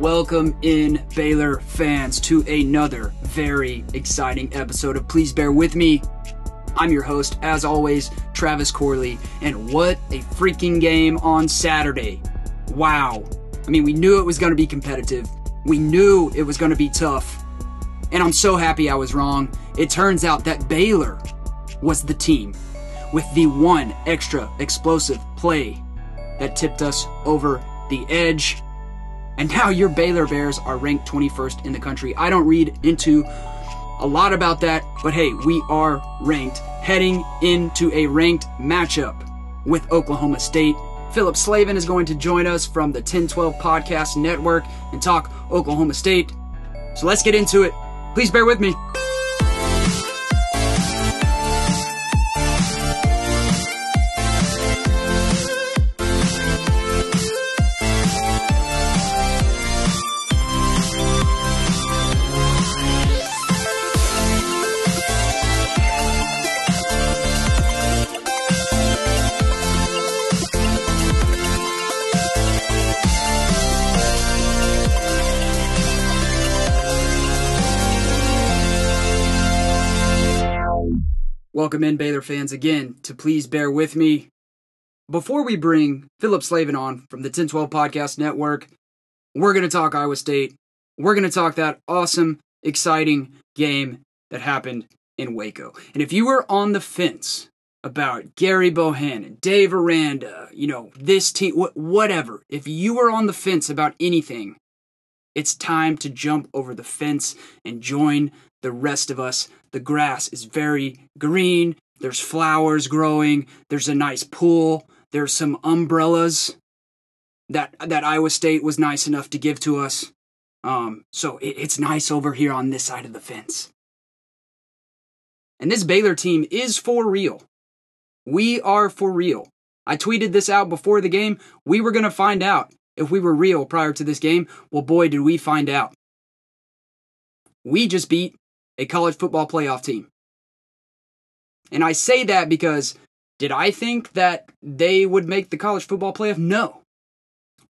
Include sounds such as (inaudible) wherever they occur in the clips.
Welcome in, Baylor fans, to another very exciting episode of Please Bear With Me. I'm your host, as always, Travis Corley, and what a freaking game on Saturday. Wow. I mean, we knew it was going to be competitive, we knew it was going to be tough, and I'm so happy I was wrong. It turns out that Baylor was the team with the one extra explosive play that tipped us over the edge. And now your Baylor Bears are ranked 21st in the country. I don't read into a lot about that, but hey, we are ranked heading into a ranked matchup with Oklahoma State. Philip Slavin is going to join us from the 1012 Podcast Network and talk Oklahoma State. So let's get into it. Please bear with me. Welcome in, Baylor fans, again to please bear with me. Before we bring Philip Slavin on from the 1012 Podcast Network, we're going to talk Iowa State. We're going to talk that awesome, exciting game that happened in Waco. And if you were on the fence about Gerry Bohanon, Dave Aranda, you know, this team, wh- whatever, if you were on the fence about anything, it's time to jump over the fence and join the rest of us the grass is very green. There's flowers growing. There's a nice pool. There's some umbrellas that that Iowa State was nice enough to give to us. Um, so it, it's nice over here on this side of the fence. And this Baylor team is for real. We are for real. I tweeted this out before the game. We were going to find out if we were real prior to this game. Well, boy, did we find out. We just beat a college football playoff team. And I say that because did I think that they would make the college football playoff? No.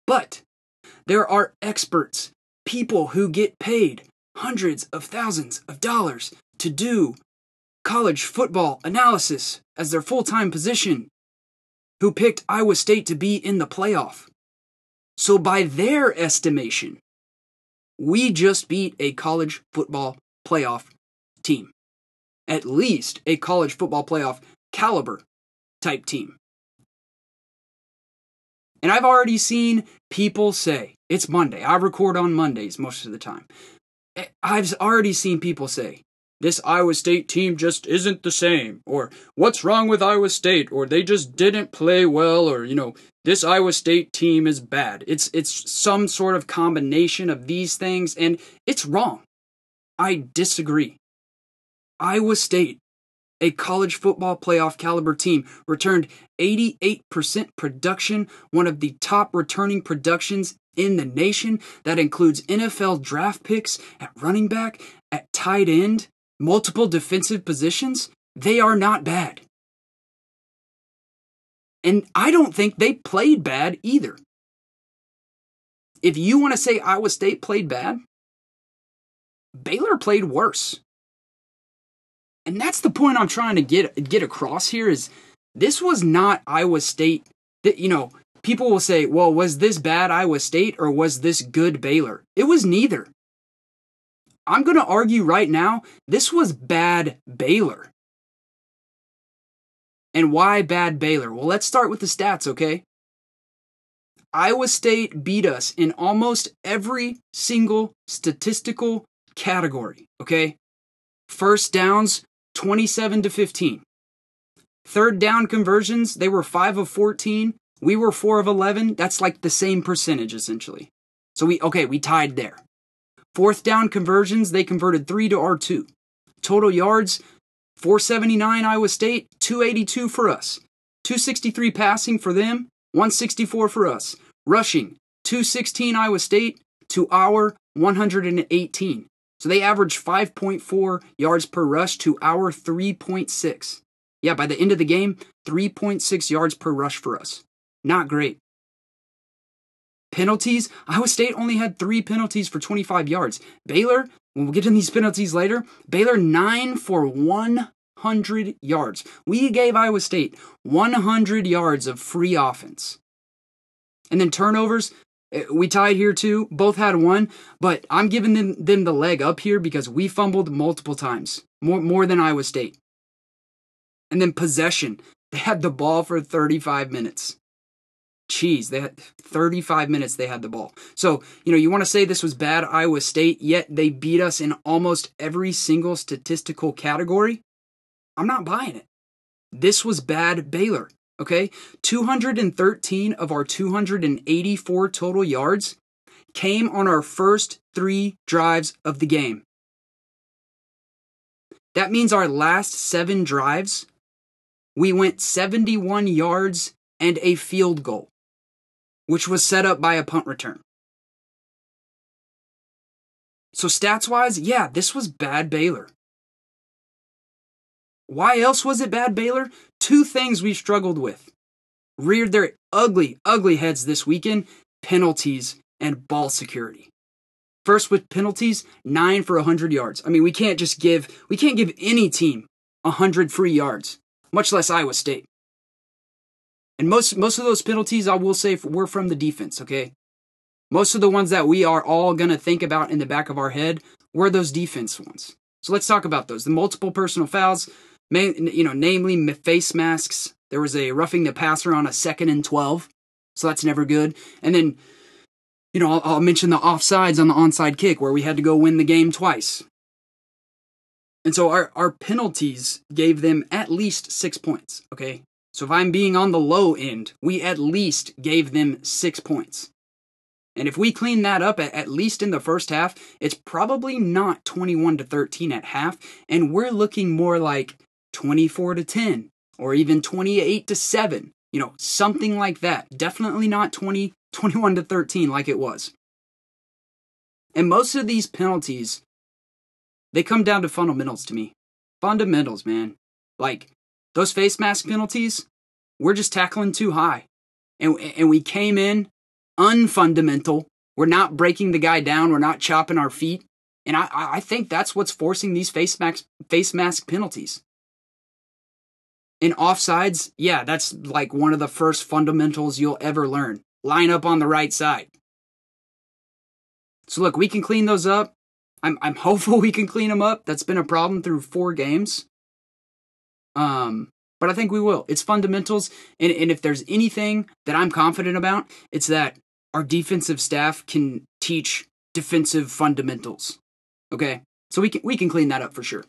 But there are experts, people who get paid hundreds of thousands of dollars to do college football analysis as their full time position, who picked Iowa State to be in the playoff. So, by their estimation, we just beat a college football playoff team. At least a college football playoff caliber type team. And I've already seen people say, it's Monday. I record on Mondays most of the time. Eh, I've already seen people say, this Iowa State team just isn't the same, or what's wrong with Iowa State, or they just didn't play well, or, you know, this Iowa State team is bad. It's, it's some sort of combination of these things, and it's wrong. I disagree. Iowa State, a college football playoff caliber team, returned 88% production, one of the top returning productions in the nation. That includes NFL draft picks at running back, at tight end, multiple defensive positions. They are not bad. And I don't think they played bad either. If you want to say Iowa State played bad, Baylor played worse. And that's the point I'm trying to get get across here is this was not Iowa State that you know, people will say, "Well, was this bad Iowa State or was this good Baylor?" It was neither. I'm going to argue right now, this was bad Baylor. And why bad Baylor? Well, let's start with the stats, okay? Iowa State beat us in almost every single statistical category, okay? First downs, 27 to 15. Third down conversions, they were 5 of 14. We were 4 of 11. That's like the same percentage essentially. So we, okay, we tied there. Fourth down conversions, they converted 3 to R2. Total yards, 479 Iowa State, 282 for us. 263 passing for them, 164 for us. Rushing, 216 Iowa State to our 118. So they averaged 5.4 yards per rush to our 3.6. Yeah, by the end of the game, 3.6 yards per rush for us. Not great. Penalties, Iowa State only had three penalties for 25 yards. Baylor, when we'll get to these penalties later, Baylor nine for 100 yards. We gave Iowa State 100 yards of free offense. And then turnovers, Eh, we tied here too. Both had one, but I'm giving them, them the leg up here because we fumbled multiple times, more, more than Iowa State. And then possession, they had the ball for 35 minutes. Jeez, they had 35 minutes they had the ball. So, you know, you want to say this was bad Iowa State, yet they beat us in almost every single statistical category? I'm not buying it. This was bad Baylor, okay? 213 of our 284 total yards came on our first three drives of the game. That means our last seven drives, we went 71 yards and a field goal which was set up by a punt return. So, stats wise, yeah, this was bad Baylor. Why else was it bad Baylor? Two things we struggled with. Reared their ugly, ugly heads this weekend penalties and ball security. First with penalties, nine for 100 yards. I mean, we can't just give, we can't give any team 100 free yards, much less Iowa State. And most most of those penalties, I will say, were from the defense. Okay, most of the ones that we are all gonna think about in the back of our head were those defense ones. So let's talk about those. The multiple personal fouls, you know, namely face masks. There was a roughing the passer on a second and twelve, so that's never good. And then, you know, I'll, I'll mention the offsides on the onside kick where we had to go win the game twice. And so our, our penalties gave them at least six points, okay? So if I'm being on the low end, we at least gave them six points. And if we clean that up at, at, least in the first half, it's probably not 21 to 13 at half, and we're looking more like 24 to 10 or even 28 to 7. You know, something like that. Definitely not 20 21 to 13 like it was. And most of these penalties they come down to fundamentals to me. Fundamentals, man. Like those face mask penalties, we're just tackling too high. And, and we came in unfundamental. We're not breaking the guy down. We're not chopping our feet. And I, I think that's what's forcing these face mask, face mask penalties. In offsides, yeah, that's like one of the first fundamentals you'll ever learn. Line up on the right side. So look, we can clean those up. I'm I'm (laughs) hopeful we can clean them up. That's been a problem through four games. Um, but I think we will. It's fundamentals, and, and if there's anything that I'm confident about, it's that our defensive staff can teach defensive fundamentals. Okay, so we can we can clean that up for sure.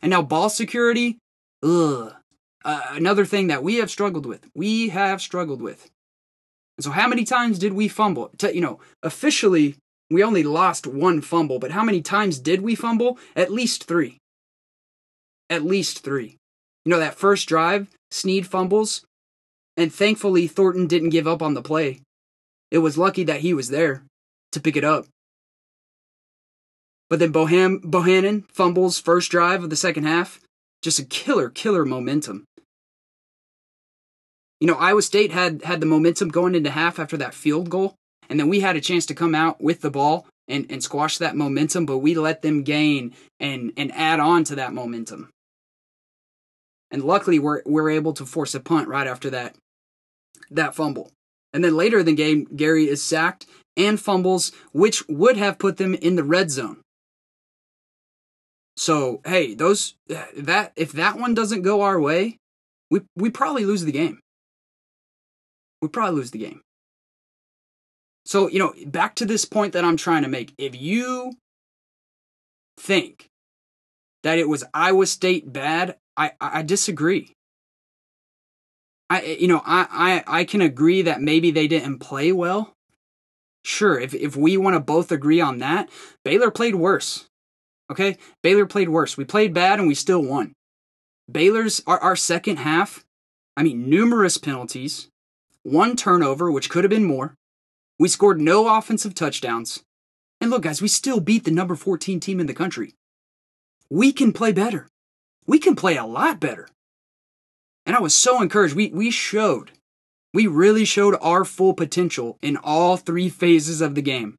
And now ball security, ugh, uh, another thing that we have struggled with. We have struggled with. And so, how many times did we fumble? you know, officially we only lost one fumble, but how many times did we fumble? At least three. At least three. You know, that first drive, Sneed fumbles, and thankfully Thornton didn't give up on the play. It was lucky that he was there to pick it up. But then Boham- Bohanon fumbles first drive of the second half. Just a killer, killer momentum. You know, Iowa State had had the momentum going into half after that field goal, and then we had a chance to come out with the ball and, and squash that momentum, but we let them gain and, and add on to that momentum. And luckily, we're, we're able to force a punt right after that, that fumble. And then later in the game, Gary is sacked and fumbles, which would have put them in the red zone. So, hey, those that if that one doesn't go our way, we we probably lose the game. We probably lose the game. So, you know, back to this point that I'm trying to make. If you think that it was Iowa State bad, I, I disagree. I eh, you know I, I I can agree that maybe they didn't play well. Sure, if if we want to both agree on that, Baylor played worse. Okay, Baylor played worse. We played bad and we still won. Baylor's our, our second half. I mean, numerous penalties, one turnover, which could have been more. We scored no offensive touchdowns. And look, guys, we still beat the number 14 team in the country. We can play better we can play a lot better. And I was so encouraged. We, we showed We really showed our full potential in all three phases of the game.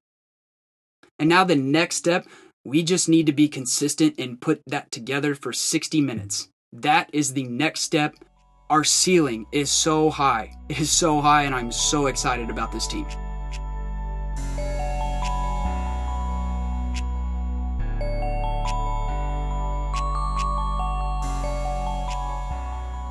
And now the next step, we just need to be consistent and put that together for 60 minutes. That is the next step. Our ceiling is so high. It is so high, and I'm so excited about this team.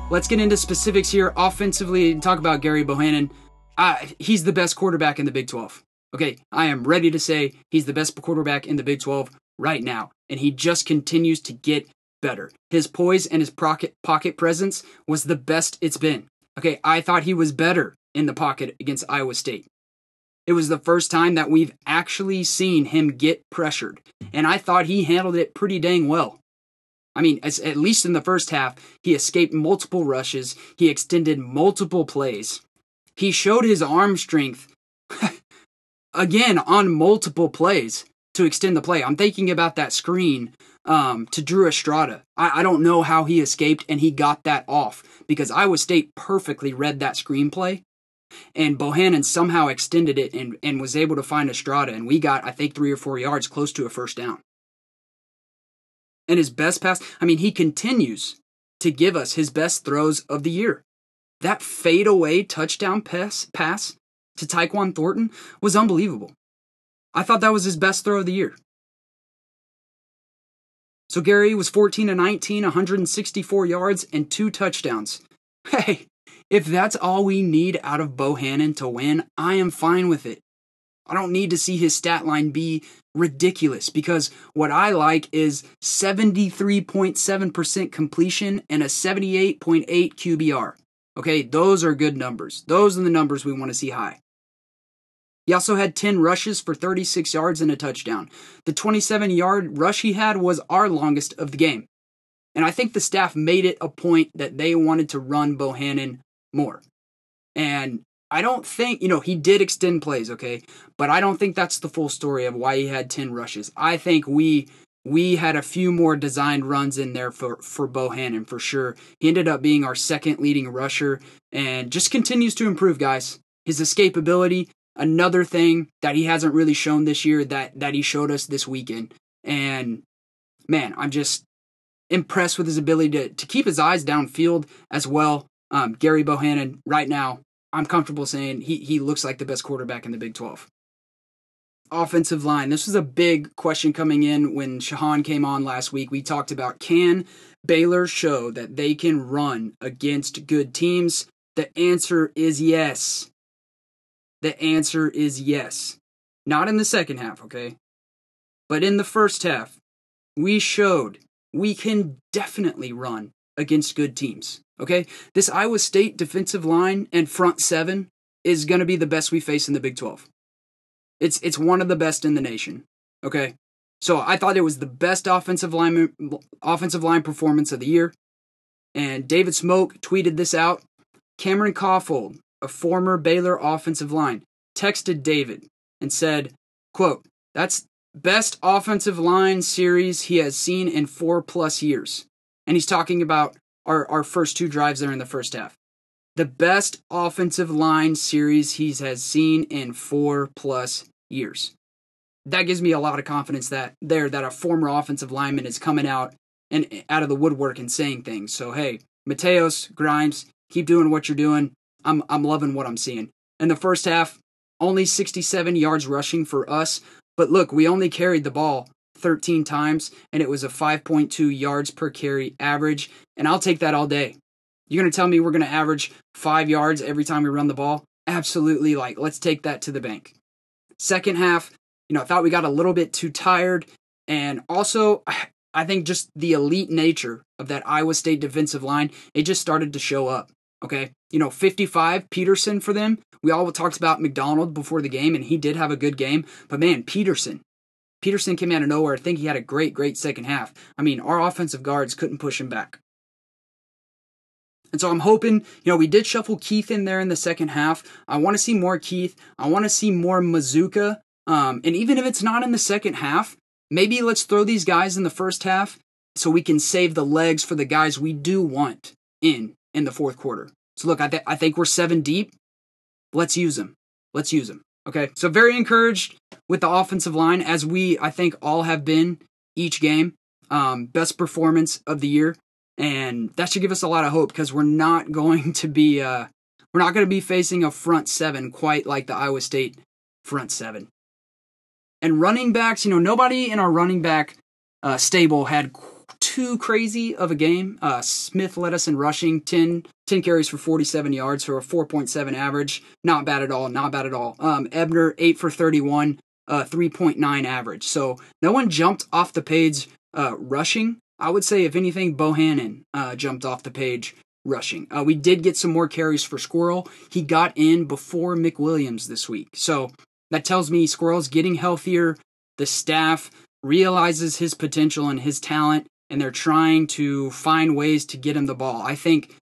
Let's get into specifics here offensively and talk about Gary Bohanon. Uh, he's the best quarterback in the Big 12. Okay, I am ready to say he's the best quarterback in the Big 12 right now, and he just continues to get better. His poise and his pocket presence was the best it's been. Okay, I thought he was better in the pocket against Iowa State. It was the first time that we've actually seen him get pressured, and I thought he handled it pretty dang well. I mean, at least in the first half, he escaped multiple rushes, he extended multiple plays. He showed his arm strength (laughs) again on multiple plays to extend the play. I'm thinking about that screen um, to Drew Estrada. I, I don't know how he escaped and he got that off because Iowa State perfectly read that screenplay and Bohanon somehow extended it and, and was able to find Estrada. And we got, I think, three or four yards close to a first down. And his best pass, I mean, he continues to give us his best throws of the year. That fadeaway touchdown pass, pass to Tyquan Thornton was unbelievable. I thought that was his best throw of the year. So Gary was 14 to 19, 164 yards, and two touchdowns. (laughs) Hey, if that's all we need out of Bohanon to win, I am fine with it. I don't need to see his stat line be ridiculous because what I like is 73.7% completion and a 78.8 QBR. Okay, those are good numbers. Those are the numbers we want to see high. He also had 10 rushes for 36 yards and a touchdown. The 27 yard rush he had was our longest of the game. And I think the staff made it a point that they wanted to run Bohanon more. And I don't think, you know, he did extend plays, okay? But I don't think that's the full story of why he had 10 rushes. I think we we had a few more designed runs in there for for Bohanon for sure. He ended up being our second leading rusher and just continues to improve, guys. His escapability, another thing that he hasn't really shown this year that that he showed us this weekend. And man, I'm just impressed with his ability to to keep his eyes downfield as well. Um, Gary Bohanon right now I'm comfortable saying he, he looks like the best quarterback in the Big 12. Offensive line. This was a big question coming in when Shahan came on last week. We talked about can Baylor show that they can run against good teams? The answer is yes. The answer is yes. Not in the second half, okay? But in the first half, we showed we can definitely run against good teams. Okay? This Iowa State defensive line and front seven is going to be the best we face in the Big 12. It's it's one of the best in the nation. Okay? So I thought it was the best offensive line offensive line performance of the year. And David Smoak tweeted this out. Cameron Cawfold, a former Baylor offensive line, texted David and said, quote, that's best offensive line series he has seen in four plus years. And he's talking about our, our first two drives there in the first half. The best offensive line series he has seen in four plus years. That gives me a lot of confidence that there that a former offensive lineman is coming out and out of the woodwork and saying things. So hey, Mateos, Grimes, keep doing what you're doing. I'm I'm loving what I'm seeing. In the first half, only 67 yards rushing for us, but look, we only carried the ball 13 times, and it was a 5.2 yards per carry average. And I'll take that all day. You're going to tell me we're going to average five yards every time we run the ball? Absolutely. Like, let's take that to the bank. Second half, you know, I thought we got a little bit too tired. And also, (sighs) I think just the elite nature of that Iowa State defensive line, it just started to show up. Okay. You know, 55 Peterson for them. We all talked about McDonald before the game, and he did have a good game. But man, Peterson, Peterson came out of nowhere. I think he had a great, great second half. I mean, our offensive guards couldn't push him back. And so I'm hoping, you know, we did shuffle Keith in there in the second half. I want to see more Keith. I want to see more Mazzccua. Um, and even if it's not in the second half, maybe let's throw these guys in the first half so we can save the legs for the guys we do want in in the fourth quarter. So look, I, th- I think we're seven deep. let's use them. Let's use them. Okay, so very encouraged with the offensive line, as we I think all have been each game. Um, best performance of the year, and that should give us a lot of hope because we're not (laughs) going to be uh, we're not going to be facing a front seven quite like the Iowa State front seven. And running backs, you know, nobody in our running back uh, stable had too crazy of a game. Uh, Smith led us in rushing 10, 10, carries for 47 yards for a 4.7 average. Not bad at all. Not bad at all. Um, Ebner, 8 for 31, uh, 3.9 average. So no one jumped off the page uh, rushing. I would say, if anything, Bohanon uh, jumped off the page rushing. Uh, we did get some more carries for Squirrel. He got in before McWilliams this week. So that tells me Squirrel's getting healthier. The staff realizes his potential and his talent, and they're trying to find ways to get him the ball. I think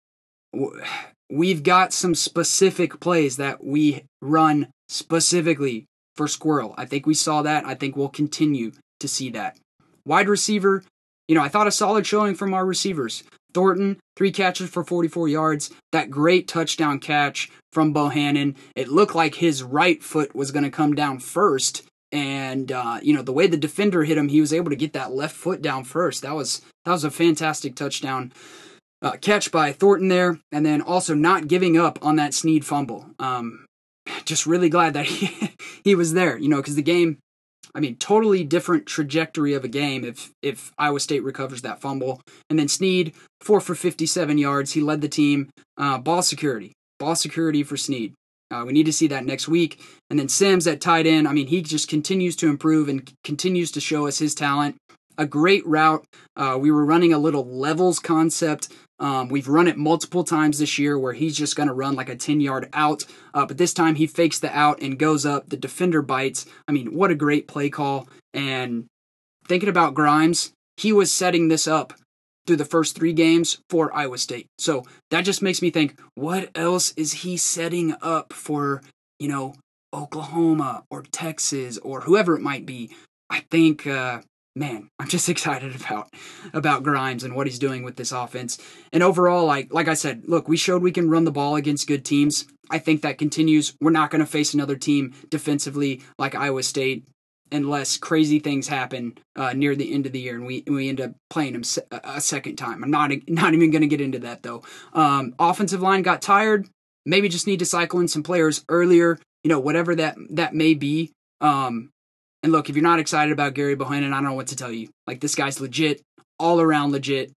we've got some specific plays that we run specifically for Squirrel. I think we saw that. I think we'll continue to see that. Wide receiver, you know, I thought a solid showing from our receivers. Thornton, three catches for 44 yards. That great touchdown catch from Bohanon. It looked like his right foot was going to come down first. And uh, you know the way the defender hit him, he was able to get that left foot down first. That was that was a fantastic touchdown uh, catch by Thornton there, and then also not giving up on that Sneed fumble. Um, (sighs) just really glad that (laughs) he he was there, you know, because the game I mean, totally different trajectory of a game if if Iowa State recovers that fumble. And then Sneed, four for 57 yards. He led the team. Uh, ball security, ball security for Sneed. Uh, we need to see that next week. And then Sims at tight end. I mean, he just continues to improve and continues to show us his talent. A great route. Uh, we were running a little levels concept um, we've run it multiple times this year where he's just going to run like a 10 yard out, uh, but this time he fakes the out and goes up. The defender bites. I mean, what a great play call. And thinking about Grimes, he was setting this up through the first three games for Iowa State. So that just makes me think, what else is he setting up for, you know, Oklahoma or Texas or whoever it might be? I think uh, man, I'm just (laughs) excited about about Grimes and what he's doing with this offense. And overall, like like I said, look, we showed we can run the ball against good teams. I think that continues. We're not going to face another team defensively like Iowa State unless crazy things happen uh, near the end of the year and we we end up playing se- a second time. I'm not not even going to get into that though. Um, offensive line got tired. Maybe just need to cycle in some players earlier. You know, whatever that that may be. Um, and look, if you're not excited about Gerry Bohanon, I don't know what to tell you. Like this guy's legit, all around legit.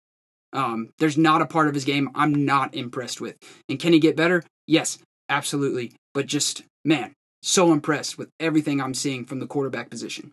Um, there's not a part of his game I'm not impressed with. And can he get better? Yes, absolutely. But just man, so impressed with everything I'm seeing from the quarterback position.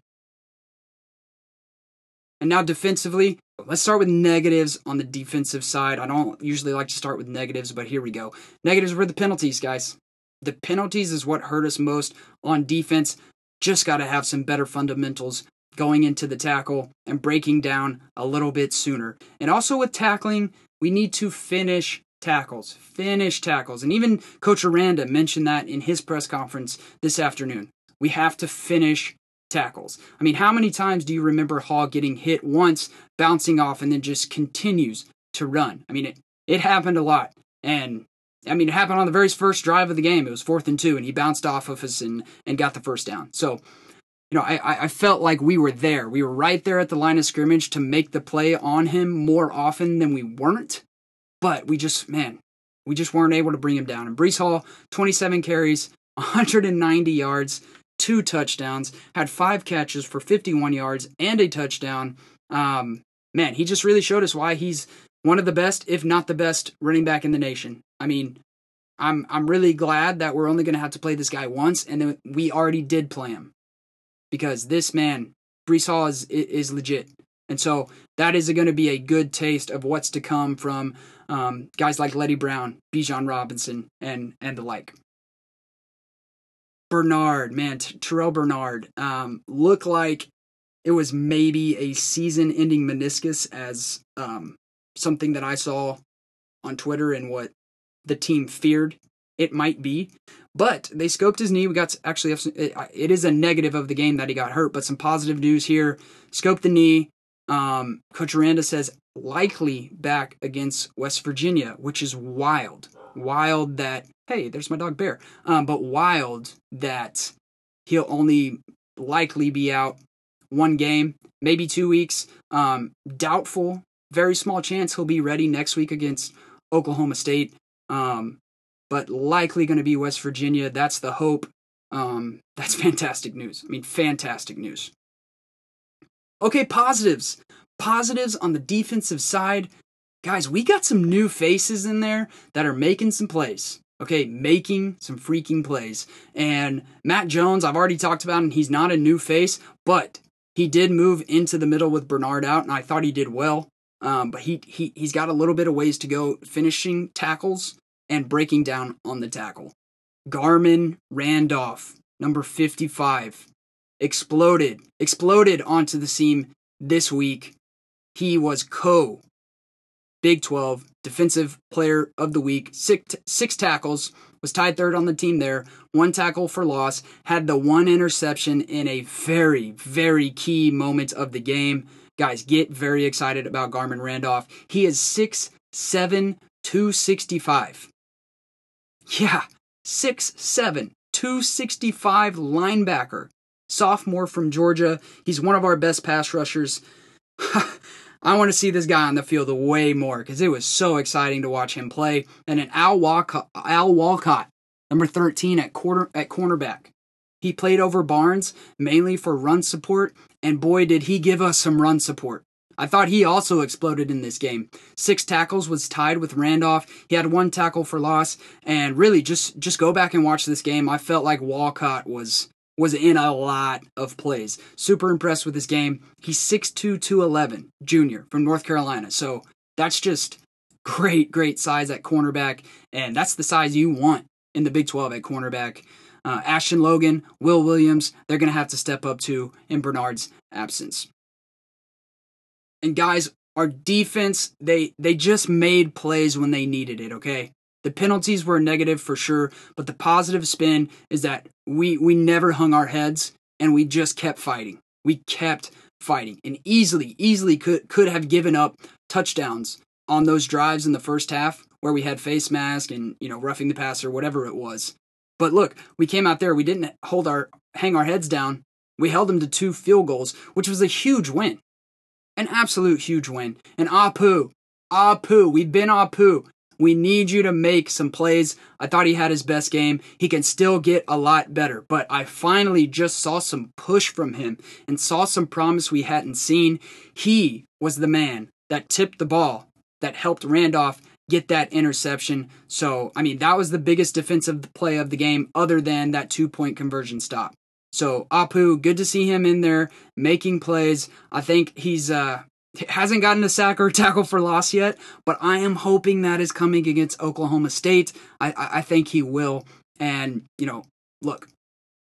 And now defensively, let's start with negatives on the defensive side. I don't usually like to start with negatives, but here we go. Negatives were the penalties, guys. The penalties is what hurt us most on defense. Just got to have some better fundamentals going into the tackle and breaking down a little bit sooner. And also with tackling, we need to finish tackles, finish tackles. And even Coach Aranda mentioned that in his press conference this afternoon. We have to finish tackles. I mean, how many times do you remember Hall getting hit once, bouncing off, and then just continues to run? I mean, it, it happened a lot. And I mean, it happened on the very first drive of the game. It was fourth and two, and he bounced off of us and, and got the first down. So, you know, I, I felt like we were there. We were right there at the line of scrimmage to make the play on him more often than we weren't. But we just, man, we just weren't able to bring him down. And Breece Hall, 27 carries, (laughs) 190 yards, two touchdowns, had five catches for 51 yards and a touchdown. Um, man, he just really showed us why he's one of the best, if not the best, running back in the nation. I mean, I'm I'm really glad that we're only going to have to play this guy once, and then we already did play him because this man, Breece Hall, is is legit, and so that is going to be a good taste of what's to come from um, guys like Leddie Brown, Bijan Robinson, and and the like. Bernard, man, T- Terrell Bernard, um, looked like it was maybe a season-ending meniscus as um, something that I saw on Twitter and what the team feared it might be. But they scoped his knee. We got actually, it is a negative of the game that he got hurt, but some positive news here. Scoped the knee. Um, Coach Aranda says likely back against West Virginia, which is wild. Wild that, hey, there's my dog Bear. Um, but wild that he'll only likely be out one game, maybe two weeks. Um, doubtful, very small chance he'll be ready next week against Oklahoma State. Um, but likely going to be West Virginia. That's the hope. Um, that's (laughs) fantastic news. I mean, fantastic news. Okay, positives. Positives on the defensive side. Guys, we got some new faces in there that are making some plays. Okay, making some freaking plays. And Matt Jones, I've already talked about him. He's not a new face, but he did move into the middle with Bernard out, and I thought he did well. Um, but he, he, he's got a little bit of ways to go finishing tackles and breaking down on the tackle. Garmon Randolph, number 55, exploded, exploded onto the scene this week. He was co Big 12 Defensive Player of the Week, six, six tackles, was tied third on the team there, one tackle for loss, had the one interception in a very, very key moment of the game. Guys, get very excited about Garmon Randolph. He is 6'7, 265. Yeah, 6'7, 265 linebacker. Sophomore from Georgia. He's one of our best pass rushers. (laughs) I want to see this guy on the field way more because it was so exciting to watch him play. And an Al Walcott, Al Walcott, number 13 at quarter at cornerback. He played over Barnes mainly for run support, and boy did he give us some run support. I thought he also exploded in this game. Six tackles was tied with Randolph. He had one tackle for loss, and really just just go back and watch this game. I felt like Walcott was was in a lot of plays. Super impressed with his game. He's 6'2", 211, junior from North Carolina. So that's just great, great size at cornerback, and that's the size you want in the Big 12 at cornerback. Uh, Ashton Logan, Will Williams, they're going to have to step up to in Bernard's absence. And guys, our defense, they they just made plays when they needed it, okay? The penalties were negative for sure, but the positive spin is that we we never hung our heads and we just kept fighting. We kept fighting and easily easily could could have given up touchdowns on those drives in the first half where we had face mask and you know roughing the passer whatever it was. But look, we came out there, we didn't hold our hang our heads down. We held them to two field goals, which was a huge win. An absolute huge win. And Apu, Apu, we've been Apu. We need you to make some plays. I thought he had his best game. He can still get a lot better, but I finally just saw some push from him and saw some promise we hadn't seen. He was the man that tipped the ball that helped Randolph get that interception. So, I mean, that was the biggest defensive play of the game other than that two point conversion stop. So, Apu, good to see him in there making plays. I think he's uh hasn't gotten a sack or a tackle for loss yet, but I am hoping that is coming against Oklahoma State. I, I, I think he will. And, you know, look,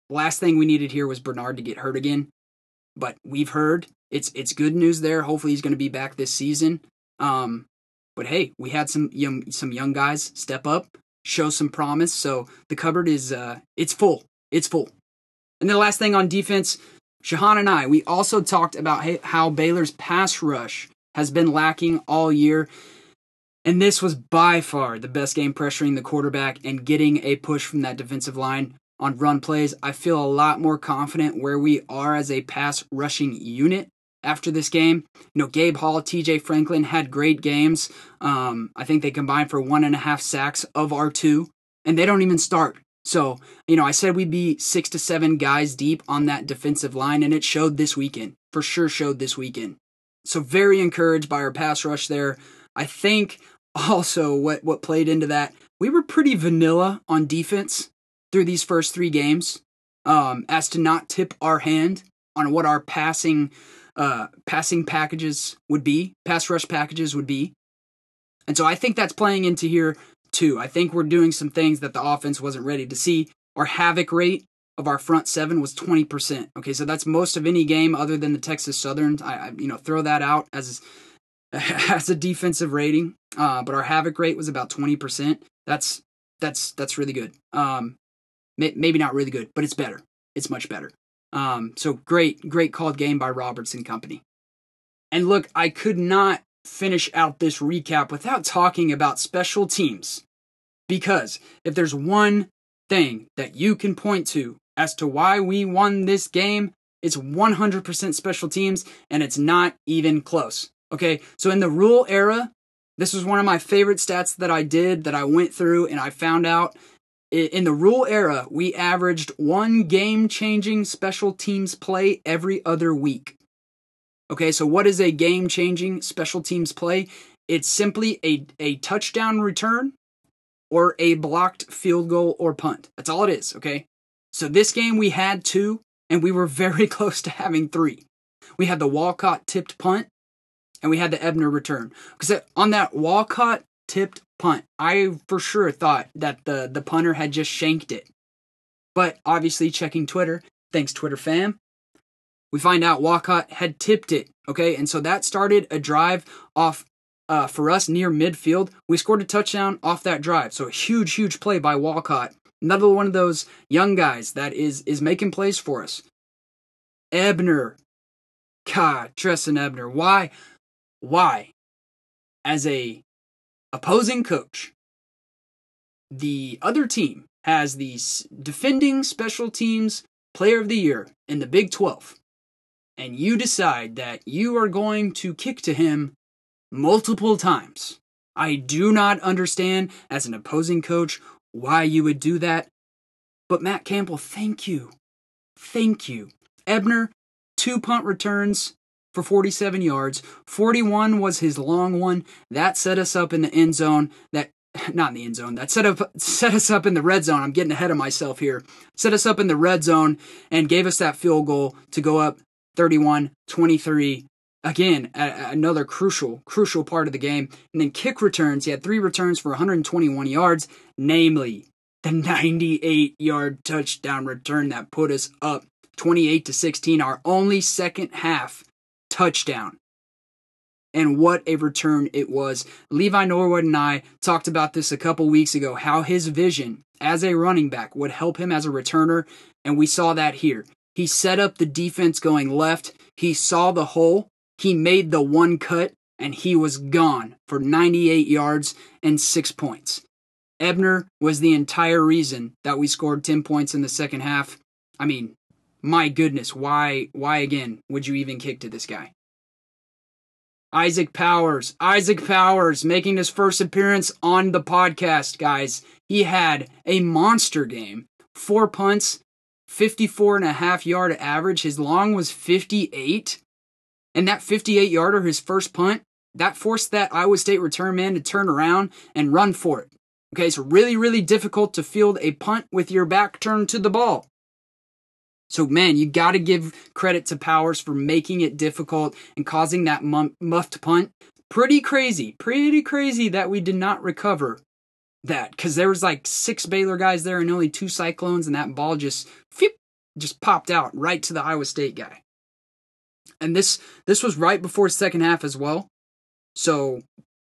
last thing we needed here was Bernard to get hurt again. But we've heard it's it's good news there. Hopefully he's going to be back this season. Um, but hey, we had some young some young guys step up, show some promise. So the cupboard is uh it's full. It's full. And the last thing on defense, Shahan and I, we also talked about how Baylor's pass rush has been lacking all year. And this was by far the best game pressuring the quarterback and getting a push from that defensive line on run plays. I feel a lot more confident where we are as a pass rushing unit after this game. You know, Gabe Hall, TJ Franklin had great games. Um, I think they combined for one and a half sacks of our two, and they don't even start. So, you know, I said we'd be six to seven guys deep on that defensive line, and it showed this weekend. For sure, showed this weekend. So, very encouraged by our pass rush there. I think also what, what played into that, we were pretty vanilla on defense through these first three games um, as to not tip our hand on what our passing uh, passing packages would be, pass rush packages would be. And so I think that's playing into here too. I think we're doing some things that the offense wasn't ready to see. Our havoc rate of our front seven was 20%. Okay, so that's most of any game other than the Texas Southern. I, I you know, throw that out as (laughs) as a defensive rating. Uh, but our havoc rate was about 20%. That's that's that's really good. Um, may, maybe not really good, but it's better. It's much better. Um, so great, great called game by Robertson Company. And look, I could not finish out this recap without talking about special teams. Because if there's one thing that you can point to as to why we won this game, it's 100% special teams and it's not even close. Okay, so in the Rhule era, this was one of my favorite stats that I did that I went through and I found out in the Rhule era, we averaged one game changing special teams play every other week. Okay, so what is a game changing special teams play? It's simply a, a touchdown return or a blocked field goal or punt. That's all it is, okay? So this game we had two, and we were (laughs) very close to having three. We had the Walcott tipped punt, and we had the Ebner return. Because on that Walcott tipped punt, I for sure thought that the, the punter had just shanked it. But obviously, checking Twitter, thanks Twitter fam, we find out Walcott had tipped it. Okay, and so that started a drive off uh, for us near midfield. We scored a touchdown off that drive. So a huge, huge play by Walcott. Another one of those young guys that is is making plays for us. Ebner. God, Trestan Ebner. Why? Why? As a opposing coach, the other team has the defending special teams player of the year in the Big 12, and you decide that you are going to kick to him multiple times. I do not understand, as an opposing coach, why you would do that. But Matt Campbell, thank you. Thank you. Ebner, two punt returns, for 47 yards. 41 was his long one. That set us up in the end zone. That (laughs) not in the end zone. That set up (laughs) set us up in the red zone. I'm getting ahead of myself here. Set us up in the red zone and gave us that field goal to go up 31-23. Again, a- another crucial crucial part of the game. And then kick returns. He had 3 returns for 121 yards, namely the 98 yard touchdown return that put us up 28 to 16, our only second half touchdown. And what a return it was. Levi Norwood and I talked about this a couple weeks ago how his vision as a running back would help him as a returner, and we saw that here. He set up the defense going left, he saw the hole, he made the one cut, and he was gone for 98 yards and six points. Ebner was the entire reason that we scored 10 points in the second half. I mean, my goodness, why why again would you even kick to this guy? Isaac Powers, Isaac Powers making his first appearance on the podcast, guys. He had a monster game. Four punts, 54 and a half yard average. His long was 58. And that 58 yarder, his first punt, that forced that Iowa State return man to turn around and run for it. Okay, so really, really difficult to field a punt with your back turned to the ball. So, man, you got to give credit to Powers for making it difficult and causing that muffed punt. Pretty crazy, pretty crazy that we did not recover that because there was like six Baylor guys there and only two Cyclones, and that ball just phew, just popped out right to the Iowa State guy. And this this was right before second half as well. So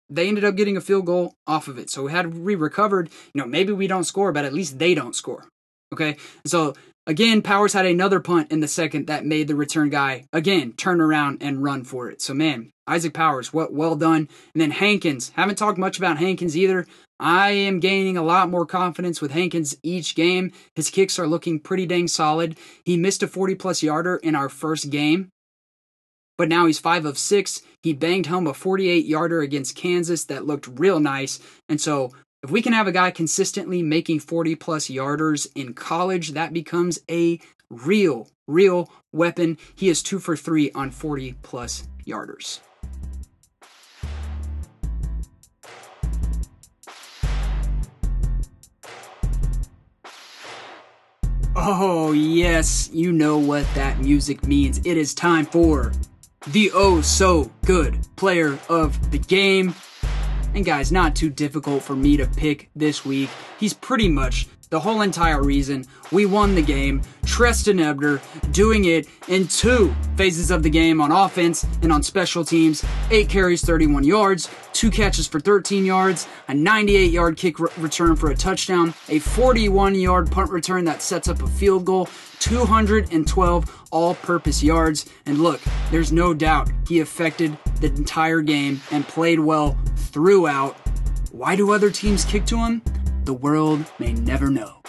they ended up getting a field goal off of it. So we had we recovered, you know, maybe we don't score, but at least they don't score. Okay. So Again, Powers had another punt in the second that made the return guy again turn around and run for it. So man, Isaac Powers, what well done. And then Hankins, haven't talked much about Hankins either. I am gaining a lot more confidence with Hankins each game. His kicks are looking pretty dang solid. He missed a 40 plus yarder in our first game, but now he's 5 of 6. He banged home a 48 yarder against Kansas that looked real nice. And so if we can have a guy consistently making 40 plus yarders in college, that becomes a real, real weapon. He is two for three on 40 plus yarders. Oh, yes, you know what that music means. It is time for the oh so good player of the game. And guys, not too difficult for me to pick this week. He's pretty much the whole entire reason we won the game. Trestan Ebner doing it in two phases of the game on offense and on special teams. Eight carries, 31 yards, two catches for 13 yards, a 98 yard kick re- return for a touchdown, a 41 yard punt return that sets up a field goal, 212 all purpose yards. And look, there's no doubt he affected the entire game and played well throughout. Why do other teams kick to him? the world may never know.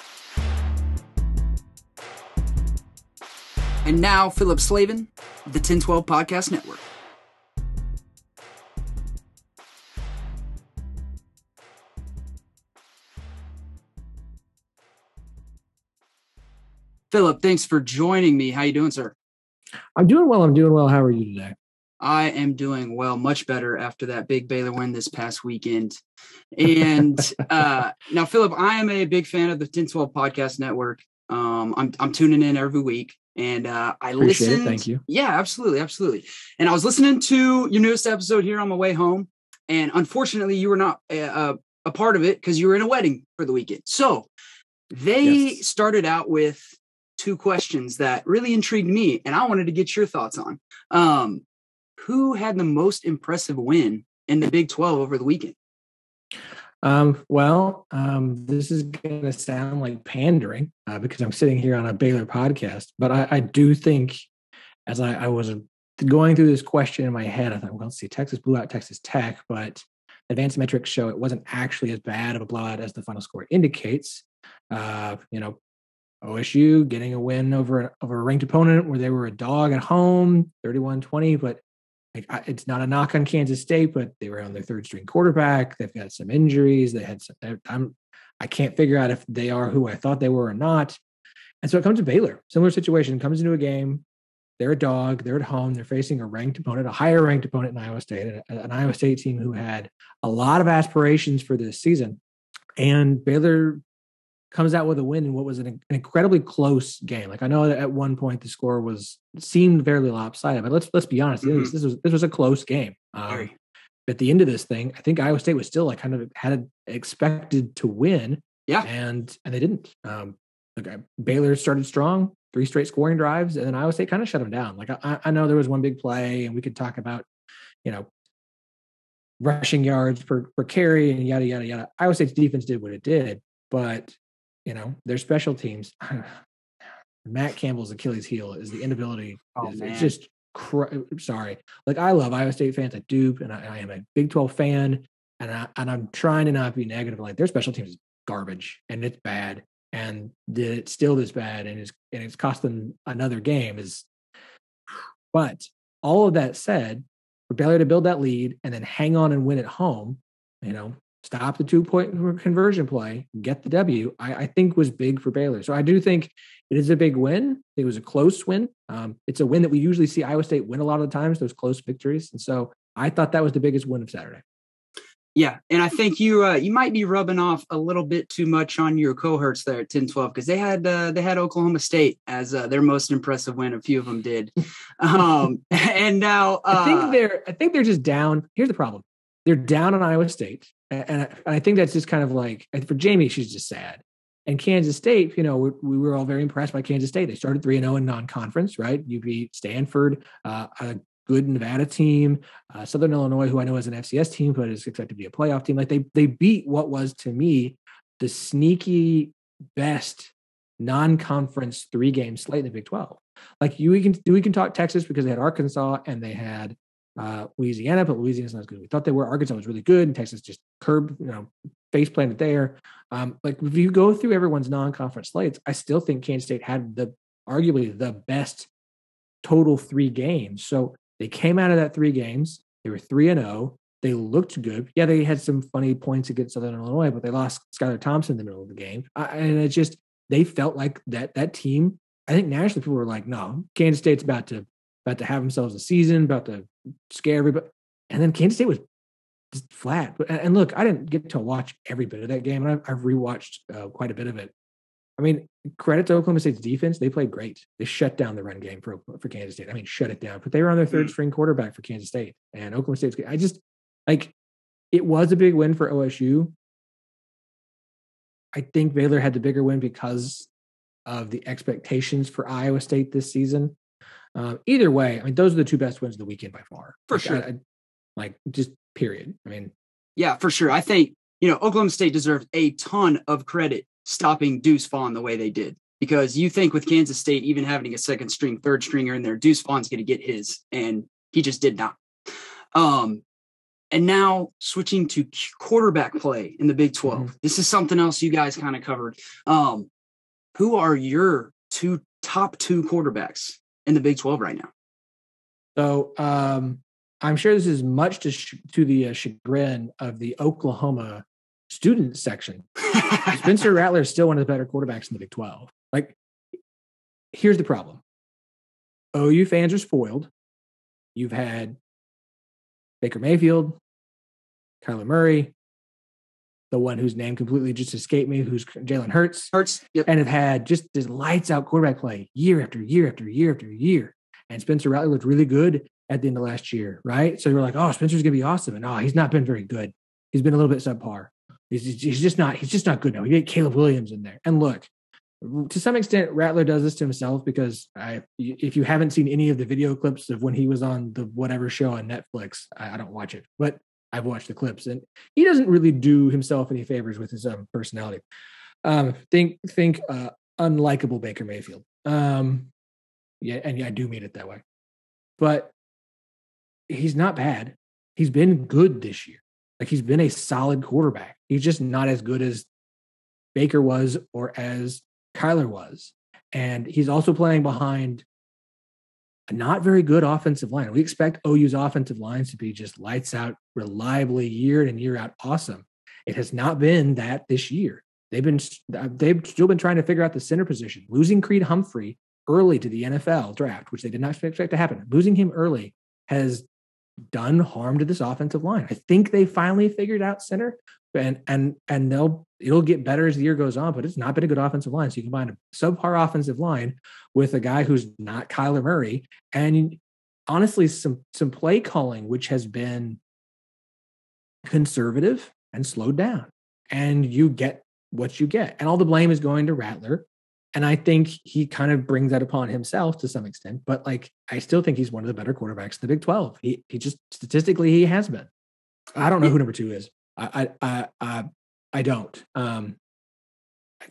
And now, Philip Slavin, the 1012 Podcast Network. Philip, thanks for joining me. How you doing, sir? I'm doing well. I'm doing well. How are you today? I am doing well, much better after that big Baylor win this past weekend. And (laughs) uh, now, Philip, I am a big fan of the 1012 Podcast Network. Um, I'm I'm tuning in every week, and uh, I listen. Thank you. Yeah, absolutely, absolutely. And I was listening to your newest episode here on my way home, and unfortunately, you were not a, a, a part of it because you were in a wedding for the weekend. So they yes. started out with two questions that really intrigued me, and I wanted to get your thoughts on. Um, who had the most impressive win in the Big 12 over the weekend? Um, well, um, this is going to sound like pandering uh, because I'm sitting here on a Baylor podcast, but I, I do think as I, I, was going through this question in my head, I thought, well, see, Texas blew out Texas Tech, but advanced metrics show it wasn't actually as bad of a blowout as the final score indicates. Uh, you know, OSU getting a win over, over a ranked opponent where they were a dog at home, 31 20, but like it's not a knock on Kansas State, but they were on their third string quarterback. They've got some injuries. They had some. I'm I can't figure out if they are who I thought they were or not. And so it comes to Baylor. Similar situation comes into a game. They're a dog. They're at home. They're facing a ranked opponent, a higher ranked opponent in Iowa State, an Iowa State team who had a lot of aspirations for this season. And Baylor comes out with a win in what was an, an, incredibly close game. Like I know that at one point the score was seemed fairly lopsided, but let's let's be honest, mm-hmm. this, this, was this was a close game. Um, at the end of this thing, I think Iowa State was still like kind of had expected to win. Yeah, and and they didn't. Um, okay, Baylor started strong, three straight scoring drives, and then Iowa State kind of shut them down. Like I, I know there was one big play, and we could talk about, you know, rushing yards per per carry and yada yada yada. Iowa State's defense did what it did, but you know, their special teams. (sighs) Matt Campbell's Achilles heel is the inability. Oh, is, it's just cr- sorry. Like I love Iowa State fans. I do, and I, I am a Big Twelve fan, and I and I'm trying to not be negative. Like their special teams is garbage, and it's bad, and did it still this bad, and it's and it's cost them another game. Is (sighs) but all of that said, for Baylor to build that lead and then hang on and win at home, you know, stop the two point conversion play, get the W, I, I, think was big for Baylor. So I do think it is a big win. It was a close win. Um, it's a win that we usually see Iowa State win a lot of the times, those close victories. And so I thought that was the biggest win of Saturday. Yeah, and I think you uh, you might be rubbing off a little bit too much on your cohorts there at 10-12 because they had uh, they had Oklahoma State as uh, their most impressive win. A few of them did, (laughs) um, and now I think uh, they're I think they're just down. Here's the problem: they're down on Iowa State and I, I, think that's just kind of like for Jamie, she's just sad. And Kansas State, you know, we, we were all very impressed by Kansas State. They started three and zero oh in non-conference, right? You beat Stanford, uh, a good Nevada team, uh, Southern Illinois, who I know is an FCS team, but is expected to be a playoff team. Like they they beat what was to me the sneaky best non-conference three game slate in the Big Twelve. Like you, we can we can talk Texas because they had Arkansas and they had uh, Louisiana, but Louisiana's not as good as we thought they were. Arkansas was really good, and Texas just curb, you know, face planted there. Um, like if you go through everyone's non-conference slates, I still think Kansas State had the arguably the best total three games. So they came out of that three games. They were three and zero. Oh. They looked good. Yeah, they had some funny points against Southern Illinois, but they lost Skylar Thompson in the middle of the game, uh, and it just they felt like that that team. I think nationally people were like, no, Kansas State's about to about to have themselves a season, about to scare everybody. And then Kansas State was just flat. But and look, I didn't get to watch every bit of that game, and I've, I've rewatched uh, quite a bit of it. I mean, credit to Oklahoma State's defense; they played great. They shut down the run game for for Kansas State. I mean, shut it down. But they were on their third mm. string quarterback for Kansas State, and Oklahoma State's. I just like it was a big win for OSU. I think Baylor had the bigger win because of the expectations for Iowa State this season. Uh, either way, I mean, those are the two best wins of the weekend by far. For like, sure. I, I, like, just period. I mean, yeah, for sure. I think, you know, Oklahoma State deserves a ton of credit stopping Deuce Vaughn the way they did. Because you think with Kansas State, even having a second string, third stringer in there, Deuce Vaughn's going to get his, and he just did not. Um, And now switching to quarterback play in the Big 12. Mm-hmm. This is something else you guys kind of covered. Um, who are your two top two quarterbacks in the Big 12 right now? So um, I'm sure this is much to, sh- to the uh, chagrin of the Oklahoma student section. (laughs) Spencer Rattler is still one of the better quarterbacks in the Big 12. Like, here's the problem OU fans are spoiled. You've had Baker Mayfield, Kyler Murray, the one whose name completely just escaped me, who's Jalen Hurts. Hurts, yep. And have had just this lights out quarterback play year after year after year after year. And Spencer Rattler looked really good at the end of last year, right? So you're like, oh, Spencer's gonna be awesome. And oh, he's not been very good. He's been a little bit subpar. He's, he's just not, he's just not good now. You get Caleb Williams in there. And look, to some extent, Rattler does this to himself because I, if you haven't seen any of the video clips of when he was on the whatever show on Netflix, I, I don't watch it, but I've watched the clips, and he doesn't really do himself any favors with his um, personality. Um, think think uh, unlikable Baker Mayfield. Um, yeah, and yeah, I do mean it that way, but he's not bad. He's been good this year. Like he's been a solid quarterback. He's just not as good as Baker was or as Kyler was. And he's also playing behind a not very good offensive line. We expect OU's offensive lines to be just lights out, reliably year in and year out awesome. It has not been that this year. They've been uh, they've still been trying to figure out the center position. Losing Creed Humphrey early to the NFL draft, which they did not expect to happen. Losing him early has done harm to this offensive line. I think they finally figured out center, and and and they'll it'll get better as the year goes on. But it's not been a good offensive line. So you combine a subpar offensive line with a guy who's not Kyler Murray, and honestly, some some play calling which has been conservative and slowed down, and you get what you get, and all the blame is going to Rattler. And I think he kind of brings that upon himself to some extent. But like, I still think he's one of the better quarterbacks in the Big 12. He he just statistically he has been. I don't know who number two is. I I I I don't. Um,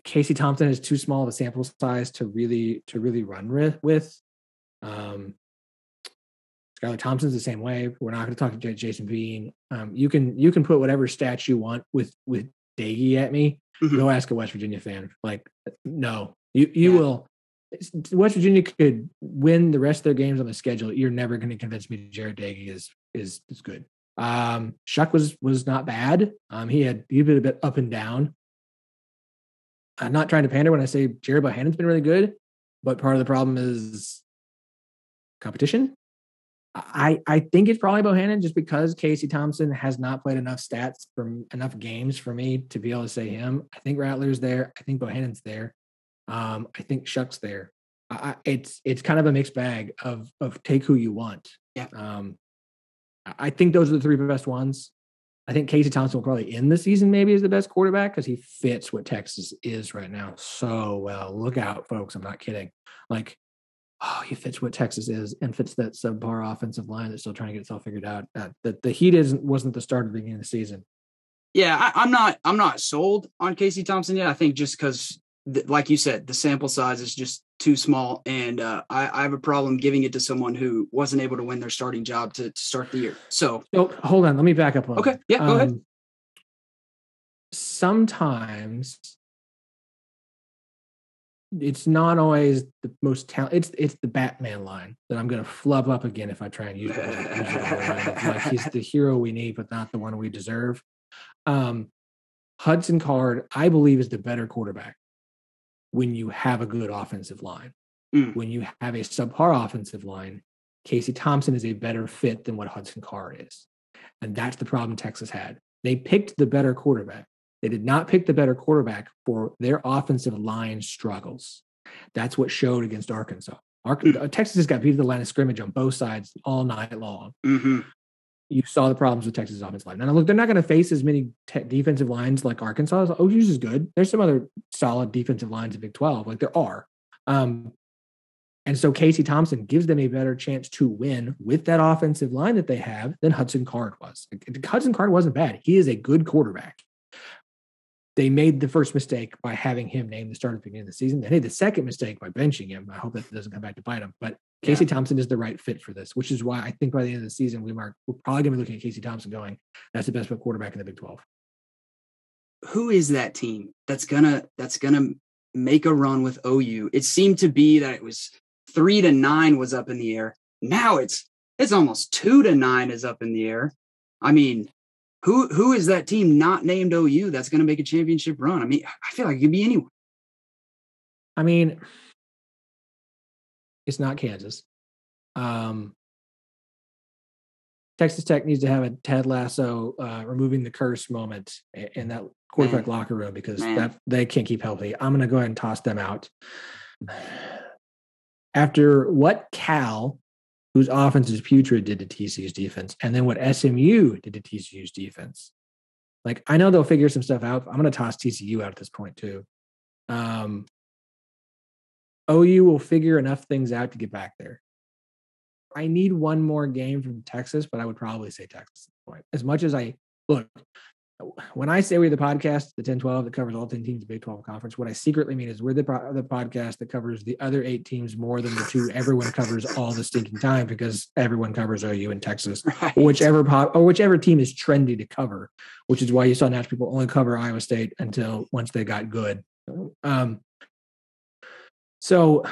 Casey Thompson is too small of a sample size to really to really run with. Um, Skylar Thompson's the same way. We're not going to talk to Jason Bean. Um, you can you can put whatever stats you want with with Doege at me. Mm-hmm. Go ask a West Virginia fan. Like, no, you you yeah. will. West Virginia could win the rest of their games on the schedule. You're never going to convince me Jarret Doege is is is good. Um, Shough was was not bad. Um, he had he been a bit up and down. I'm not trying to pander when I say Jared Bohanon's been really good, but part of the problem is competition. I I think it's probably Bohanon just because Casey Thompson has not played enough stats from enough games for me to be able to say him. I think Rattler's there. I think Bohanon's there. Um, I think Shough's there. I, it's it's kind of a mixed bag of of take who you want. Yeah. Um, I think those are the three best ones. I think Casey Thompson will probably end the season maybe as the best quarterback because he fits what Texas is right now so well. Look out, folks. I'm not kidding. Like, oh, he fits what Texas is and fits that subpar offensive line that's still trying to get itself figured out. Uh, the, the heat isn't wasn't the start of the beginning of the season. Yeah, I, I'm not I'm not sold on Casey Thompson yet. I think just because like you said, the sample size is just too small, and uh, I, I, have a problem giving it to someone who wasn't able to win their starting job to, to start the year. So, oh, hold on, let me back up. okay, yeah, go um, ahead. Sometimes it's not always the most talent. It's it's the Batman line that I'm going to flub up again if I try and use it. like he's the hero we need, but not the one we deserve. Um, Hudson Card, I believe, is the better quarterback when you have a good offensive line. Mm. When you have a subpar offensive line, Casey Thompson is a better fit than what Hudson Card is. And that's the problem Texas had. They picked the better quarterback. They did not pick the better quarterback for their offensive line struggles. That's what showed against Arkansas. Arkansas mm. Texas has got beat at the line of scrimmage on both sides all night long. Mm-hmm you saw the problems with Texas offensive line. Now, look, they're not going to face as many te- defensive lines like Arkansas. OU's is good. There's some other solid defensive lines in Big 12, like there are. Um, and so Casey Thompson gives them a better chance to win with that offensive line that they have than Hudson Card was. Hudson Card wasn't bad. He is a good quarterback. They made the first mistake by having him named the starter at the beginning of the season. They made the second mistake by benching him. I hope that doesn't come back to bite him. But Casey yeah. Thompson is the right fit for this, which is why I think by the end of the season, we mark, we're probably going to be looking at Casey Thompson going, that's the best quarterback in the Big 12. Who is that team that's gonna that's gonna make a run with OU? It seemed to be that it was three to nine was up in the air. Now it's it's almost two to nine is up in the air. I mean, who who is that team not named OU that's going to make a championship run? I mean, I feel like it could be anyone. I mean, it's not Kansas. Um, Texas Tech needs to have a Ted Lasso uh, removing the curse moment in that quarterback Man. locker room because that they can't keep healthy. I'm going to go ahead and toss them out. (sighs) After what Cal, whose offense is putrid, did to TCU's defense, and then what SMU did to TCU's defense. Like I know they'll figure some stuff out. I'm going to toss TCU out at this point too. Um, OU will figure enough things out to get back there. I need one more game from Texas, but I would probably say Texas at this point. As much as I look, when I say we're the podcast, the 10 12 that covers all 10 teams of Big 12 conference, what I secretly mean is we're the, the podcast that covers the other eight teams more than the two (laughs) everyone covers all the stinking time because everyone covers OU in Texas, right. whichever po- or whichever team is trendy to cover, which is why you saw national people only cover Iowa State until once they got good. Um, so,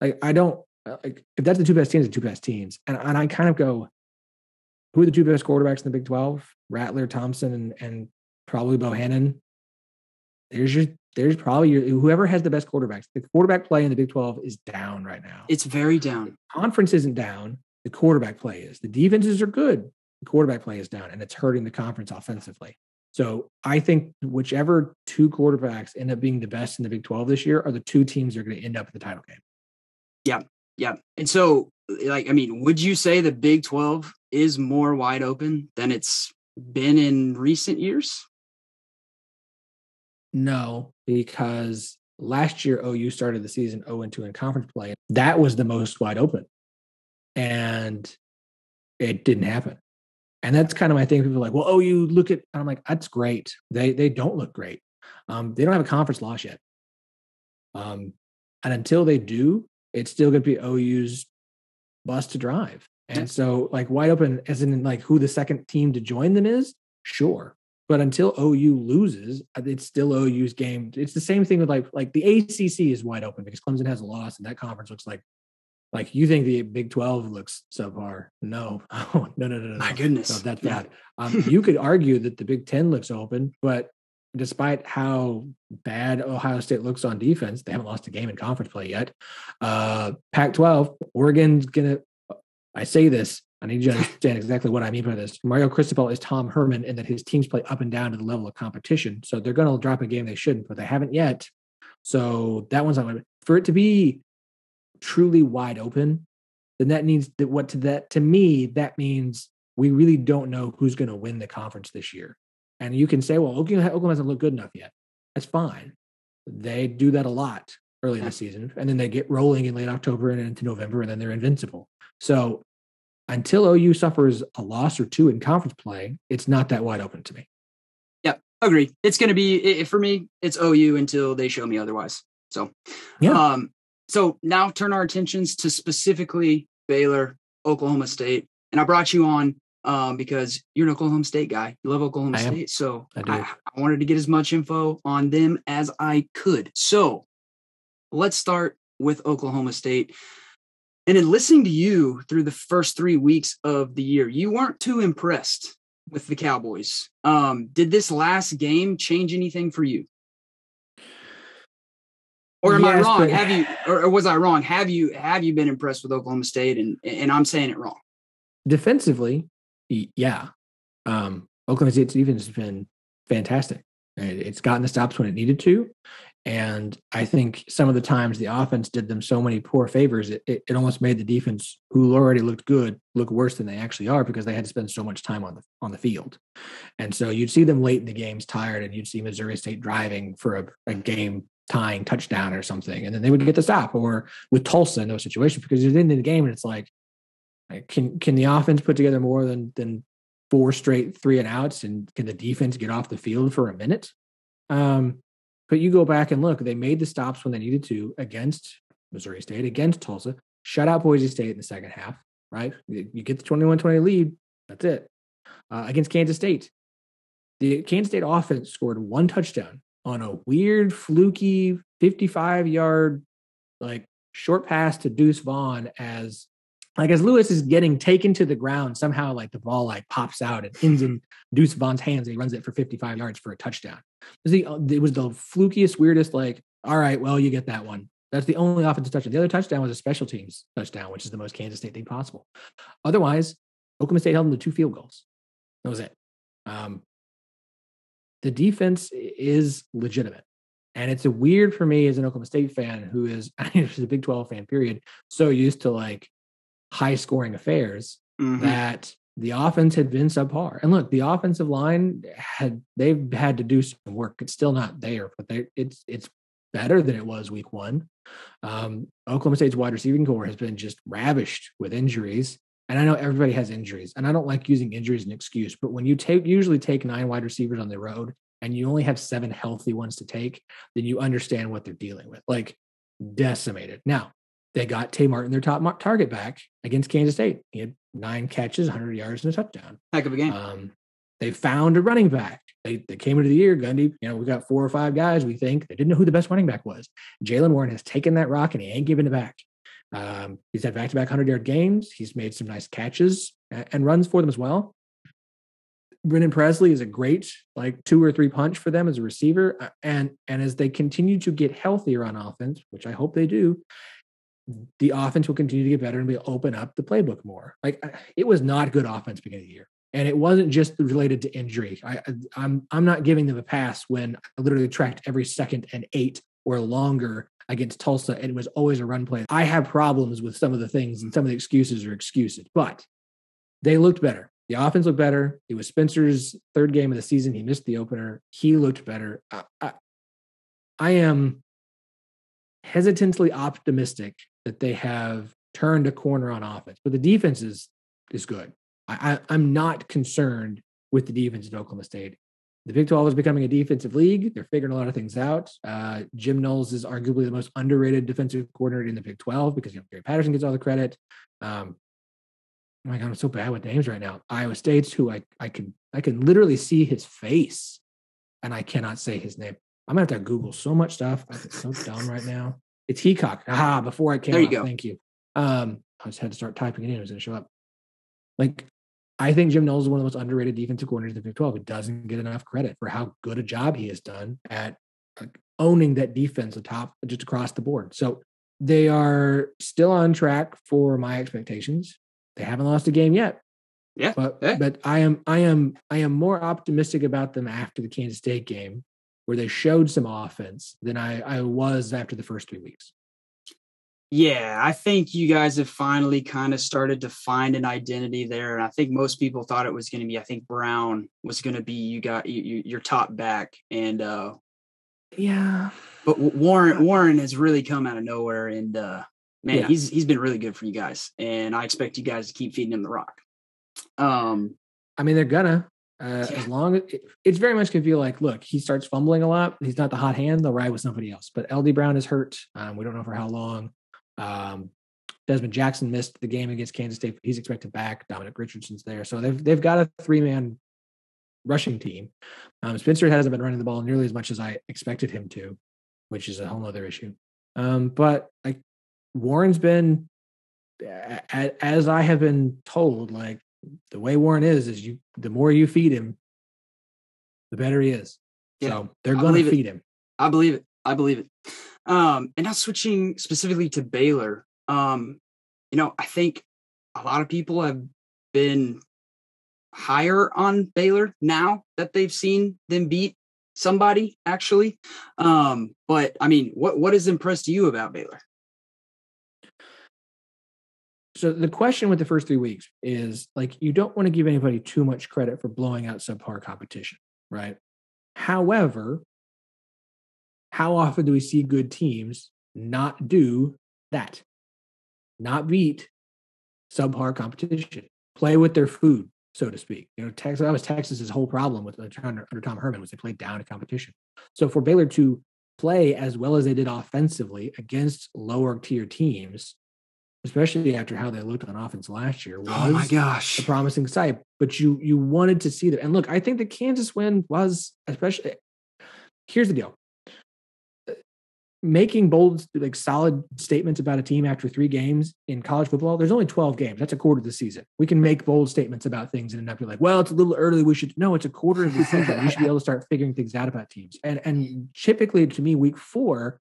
like, I don't like if that's the two best teams, the two best teams, and and I kind of go, who are the two best quarterbacks in the Big Twelve? Rattler, Thompson, and and probably Bohanon. There's your there's probably your whoever has the best quarterbacks. The quarterback play in the Big Twelve is down right now. It's very down. conference isn't down. The quarterback play is. The defenses are good. The quarterback play is down, and it's hurting the conference offensively. So I think whichever two quarterbacks end up being the best in the Big 12 this year are the two teams that are going to end up in the title game. Yeah. Yeah. And so, like, I mean, would you say the Big 12 is more wide open than it's been in recent years? No, because last year OU started the season 0 2 in conference play. That was the most wide open. And it didn't happen. And that's kind of my thing. People are like, well, oh, you look at, I'm like, that's great. They they don't look great. Um, they don't have a conference loss yet. Um, and until they do, it's still going to be OU's bus to drive. And so, like, wide open, as in like who the second team to join them is, sure. But until OU loses, uh, it's still OU's game. It's the same thing with like like the ACC is wide open because Clemson has a loss, and that conference looks like like you think the Big Twelve looks subpar? No, (laughs) oh, no, no, no, no. My goodness, no, that's bad. Um, you could argue that the Big Ten looks open, but despite how bad Ohio State looks on defense, they haven't lost a game in conference play yet. Uh, Pac-12, Oregon's gonna. I say this. I need you to (laughs) understand exactly what I mean by this. Mario Cristobal is Tom Herman, and that his teams play up and down to the level of competition. So they're going to drop a game they shouldn't, but they haven't yet. So that one's not for it to be truly wide open, then that means that what to that to me that means we really don't know who's going to win the conference this year. And you can say, well, Oklahoma, hasn't looked good enough yet. That's fine. They do that a lot early in the season, and then they get rolling in late October and into November, and then they're invincible. So until OU suffers a loss or two in conference play, it's not that wide open to me. Yeah, agree. It's going to be for me. It's OU until they show me otherwise. So, yeah. Um, so now turn our attentions to specifically Baylor, Oklahoma State. And I brought you on um, because you're an Oklahoma State guy. You love Oklahoma I State. So I, I, I wanted to get as much info on them as I could. So let's start with Oklahoma State. And in listening to you through the first three weeks of the year, you weren't too impressed with the Cowboys. Um, did this last game change anything for you? Or am yes, I wrong? But, have you, or, was I wrong? Have you, have you been impressed with Oklahoma State? And and I'm saying it wrong. Defensively, yeah. Um, Oklahoma State's defense has been fantastic. It's gotten the stops when it needed to, and I think some of the times the offense did them so many poor favors, it, it, it, almost made the defense, who already looked good, look worse than they actually are because they had to spend so much time on the on the field. And so you'd see them late in the games tired, and you'd see Missouri State driving for a, a game tying touchdown or something, and then they would get the stop. Or with Tulsa in those situations, because you're in the game and it's like, can can the offense put together more than than four straight three and outs, and can the defense get off the field for a minute? Um, but you go back and look, they made the stops when they needed to against Missouri State, against Tulsa. shut out Boise State in the second half, right? You get the 21 20 lead, that's it. Uh, against Kansas State, the Kansas State offense scored one touchdown on a weird, fluky 55 yard, like short pass to Deuce Vaughn as like as Lewis is getting taken to the ground, somehow like the ball like pops out and ends in Deuce Vaughn's hands and he runs it for 55 yards for a touchdown. It was the, it was the flukiest, weirdest, like, all right, well, you get that one. That's the only offensive touchdown. The other touchdown was a special teams touchdown, which is the most Kansas State thing possible. Otherwise, Oklahoma State held them to two field goals. That was it. Um, the defense is legitimate. And it's a weird for me as an Oklahoma State fan who is, (laughs) is a Big 12 fan, period, so used to like high scoring affairs mm-hmm. that the offense had been subpar. And look, the offensive line had they've had to do some work. It's still not there, but they it's it's better than it was week one. Um, Oklahoma State's wide receiving corps has been just ravished with injuries. And I know everybody has injuries, and I don't like using injuries as an excuse, but when you take usually take nine wide receivers on the road and you only have seven healthy ones to take, then you understand what they're dealing with. Like decimated. Now, they got Tay Martin, their top target back against Kansas State. He had nine catches, 100 yards, and a touchdown. Heck of a game. Um, they found a running back. They, they came into the year, Gundy, you know, we got four or five guys, we think. They didn't know who the best running back was. Jaylen Warren has taken that rock and he ain't giving it back. Um, he's had back to back 100 yard games. He's made some nice catches and runs for them as well. Brennan Presley is a great like two or three punch for them as a receiver. Uh, and and as they continue to get healthier on offense, which I hope they do, the offense will continue to get better and we open up the playbook more. Like it was not good offense beginning of the year. And it wasn't just related to injury. I, I'm I'm not giving them a pass when I literally tracked every second and eight or longer against Tulsa, and it was always a run play. I have problems with some of the things, and some of the excuses are excuses, but they looked better. The offense looked better. It was Spencer's third game of the season. He missed the opener. He looked better. I, I, I am hesitantly optimistic that they have turned a corner on offense, but the defense is is good. I, I, am not concerned with the defense at Oklahoma State. The Big 12 is becoming a defensive league. They're figuring a lot of things out. Uh, Jim Knowles is arguably the most underrated defensive coordinator in the Big 12 because you know Gary Patterson gets all the credit. Um, oh my God, I'm so bad with names right now. Iowa State's who I I can I can literally see his face, and I cannot say his name. I'm gonna have to Google so much stuff. I'm so dumb right now. It's Heacock. Ah, before I came. There you go. Thank you. Um, I just had to start typing it in. It was going to show up. Like, I think Jim Knowles is one of the most underrated defensive coordinators in the Big 12. He doesn't get enough credit for how good a job he has done at owning that defense atop just across the board. So they are still on track for my expectations. They haven't lost a game yet. Yeah. But yeah. but I am I am I am more optimistic about them after the Kansas State game where they showed some offense than I, I was after the first three weeks. Yeah, I think you guys have finally kind of started to find an identity there, and I think most people thought it was going to be. I think Brown was going to be you got you, your top back, and uh yeah, but Warren Warren has really come out of nowhere, and uh man, yeah. he's he's been really good for you guys, and I expect you guys to keep feeding him the rock. Um, I mean, they're gonna. Uh, yeah. As long as it, it's very much can feel like, look, he starts fumbling a lot. He's not the hot hand. They'll ride with somebody else. But LD Brown is hurt. Um, we don't know for how long. Um, Dezmon Jackson missed the game against Kansas State. He's expected back. Dominic Richardson's there, so they've they've got a three man rushing team. Um, Spencer hasn't been running the ball nearly as much as I expected him to, which is a whole other issue. Um, but like Warren's been, as I have been told, like the way Warren is, is you the more you feed him, the better he is. Yeah, so they're going to feed it. him. I believe it. I believe it. Um, and now switching specifically to Baylor, um, you know, I think a lot of people have been higher on Baylor now that they've seen them beat somebody actually. Um, but I mean, what what has impressed you about Baylor? So the question with the first three weeks is like you don't want to give anybody too much credit for blowing out subpar competition, right? However, how often do we see good teams not do that? Not beat subpar competition, play with their food, so to speak. You know, Texas that was Texas's whole problem with under, under Tom Herman was they played down to competition. So for Baylor to play as well as they did offensively against lower tier teams especially after how they looked on offense last year, was Oh my gosh. a promising sight. But you you wanted to see that. And look, I think the Kansas win was especially. Here's the deal: making bold, like solid statements about a team after three games in college football. There's only 12 games. That's a quarter of the season. We can make bold statements about things and not be like, well, it's a little early. We should no. It's a quarter of the season. we should be able to start (laughs) figuring things out about teams. And and typically, to me, week four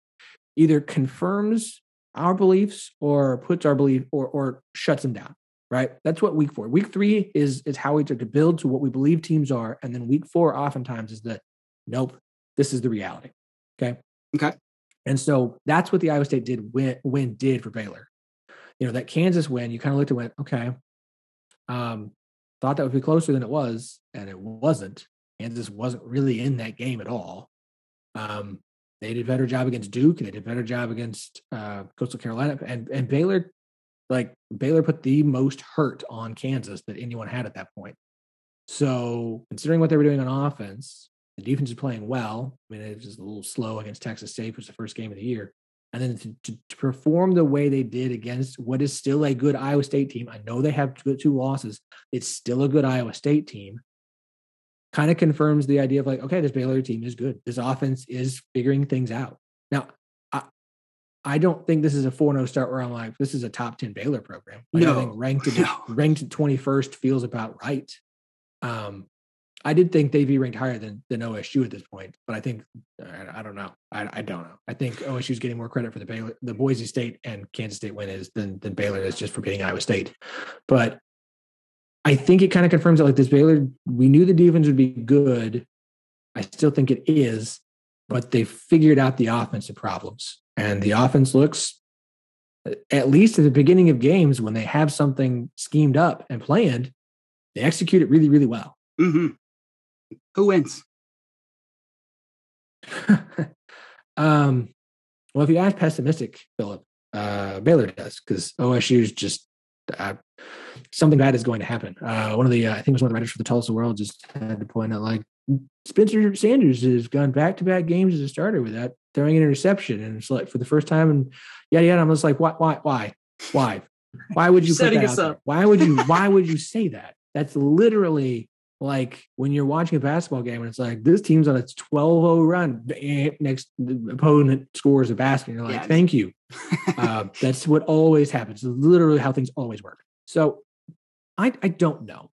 either confirms our beliefs or puts our belief or or shuts them down. Right. That's what week four. Week three is is how we took to build to what we believe teams are, and then week four oftentimes is the nope. This is the reality. Okay. Okay. And so that's what the Iowa State did win, win did for Baylor. You know that Kansas win. You kind of looked at went okay. Um, thought that would be closer than it was, and it wasn't. Kansas wasn't really in that game at all. Um, they did a better job against Duke. They did a better job against uh, Coastal Carolina, and and Baylor, like Baylor, put the most hurt on Kansas that anyone had at that point. So considering what they were doing on offense, the defense is playing well. I mean, it was a little slow against Texas State, which was the first game of the year. And then to, to, to, perform the way they did against what is still a good Iowa State team, I know they have two, two losses. It's still a good Iowa State team. Kind of confirms the idea of like, okay, this Baylor team is good. This offense is figuring things out. Now, I, I don't think this is a 4 0 start where I'm like, this is a top 10 Baylor program. Like, no. I think ranked, (laughs) no. ranked 21st feels about right. Um, I did think they'd be ranked higher than than OSU at this point, but I think I, I don't know. I, I, don't know. I think OSU is getting more credit for the Baylor, the Boise State and Kansas State win is than than Baylor is just for beating Iowa State. But I think it kind of confirms that like this Baylor, we knew the defense would be good. I still think it is, but they figured out the offensive problems, and the offense looks. At least at the beginning of games, when they have something schemed up and planned, they execute it really, really well. Mm-hmm. Who wins? (laughs) um, well, if you ask pessimistic, Philip, uh, Baylor does because OSU is just uh, something bad is going to happen. Uh, one of the, uh, I think it was one of the writers for the Tulsa World just had to point out like Spencer Sanders has gone back to back games as a starter without throwing an interception, and it's like for the first time, and yeah, yeah, I'm just like, why, why, why, why, why would you setting put that us out there? Why would you, why would you say that? That's literally like when you're watching a basketball game and it's like this team's on a 12-0 run. Next the opponent scores a basket. And you're like Yeah. thank you. (laughs) Uh, that's what always happens. It's literally how things always work. So i i don't know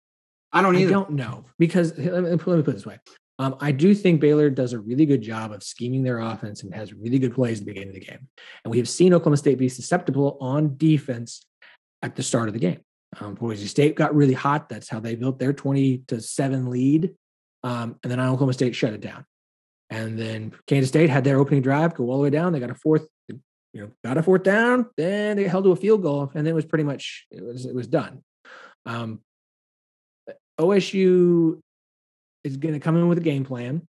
I don't either. i don't know because let me, let me put it this way um, I do think Baylor does a really good job of scheming their offense and has really good plays at the beginning of the game. And we have seen Oklahoma State be susceptible on defense at the start of the game. Um, Boise State got really hot. That's how they built their 20 to 7 lead. Um, and then Oklahoma State shut it down. And then Kansas State had their opening drive go all the way down. They got a fourth, you know, got a fourth down. Then they held to a field goal, and then it was pretty much it was it was done. Um, OSU is going to come in with a game plan,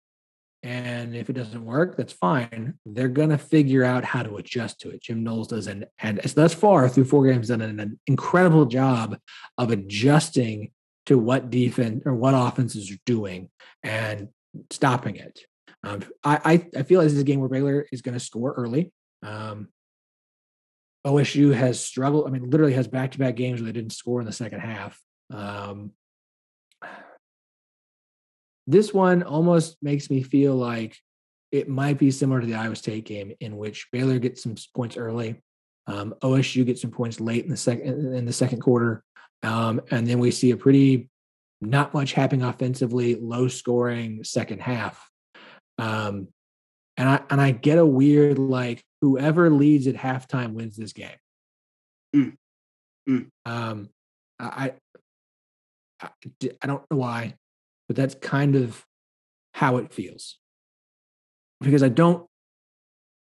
and if it doesn't work, that's fine. They're going to figure out how to adjust to it. Jim Knowles does, and and thus far through four games, done an, an incredible job of adjusting to what defense or what offenses are doing and stopping it. Um, I, I I feel like this is a game where Baylor is going to score early. Um, OSU has struggled. I mean, literally has back to back games where they didn't score in the second half. Um, this one almost makes me feel like it might be similar to the Iowa State game, in which Baylor gets some points early, um, OSU gets some points late in the second in the second quarter, um, and then we see a pretty not much happening offensively, low scoring second half. Um, and I and I get a weird like whoever leads at halftime wins this game. Mm. Mm. Um, I, I I don't know why, but that's kind of how it feels. Because I don't,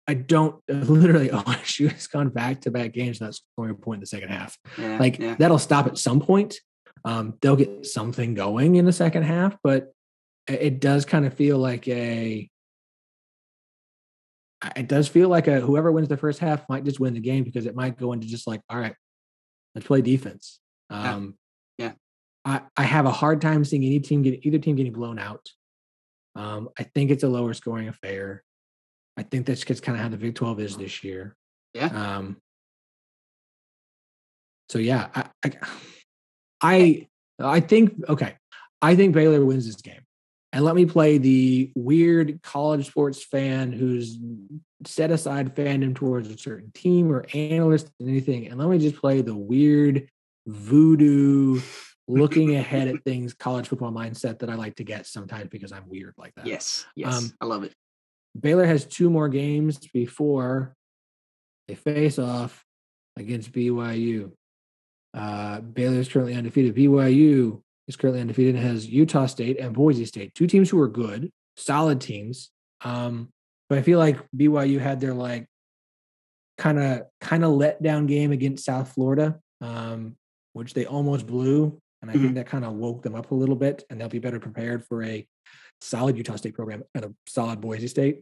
I don't (laughs) literally. (laughs) OSU has gone back to back games not scoring a point in the second half. Yeah, Like yeah. that'll stop at some point. Um, they'll get something going in the second half, but it it does kind of feel like a. It does feel like a whoever wins the first half might just win the game because it might go into just like, all right, let's play defense. Yeah. Um, Yeah. I, I have a hard time seeing any team get either team getting blown out. Um, I think it's a lower scoring affair. I think that's just kind of how the Big 12 is this year. Yeah. Um, so yeah, I, I, (sighs) I, I think okay. I think Baylor wins this game. And let me play the weird college sports fan who's set aside fandom towards a certain team or analyst and anything. And let me just play the weird voodoo (laughs) looking ahead at things college football mindset that I like to get sometimes because I'm weird like that. Yes. Yes. Um, I love it. Baylor has two more games before they face off against BYU. Uh, Baylor is currently undefeated. BYU is currently undefeated and has Utah State and Boise State, two teams who are good, solid teams. Um, but I feel like BYU had their like kind of kind of let down game against South Florida, um, which they almost blew, and I mm-hmm. think that kind of woke them up a little bit, and they'll be better prepared for a solid Utah State program and a solid Boise State.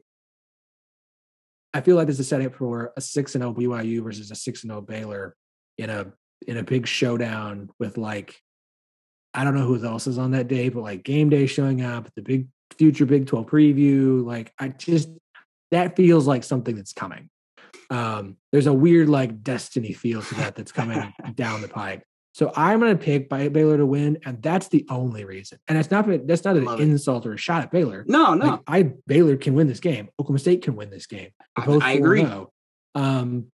I feel like this is setting up for a six and zero oh BYU versus a six and zero oh Baylor in a in a big showdown with like I don't know who else is on that day, but like game day showing up, the big future Big 12 preview, like I just that feels like something that's coming. Um, there's a weird like destiny feel to that that's coming (laughs) down the pike. So I'm going to pick Baylor to win, and that's the only reason. And it's not that's not an insult or a shot at Baylor. No, no. Like, I Baylor can win this game. Oklahoma State can win this game. I, I agree. Um,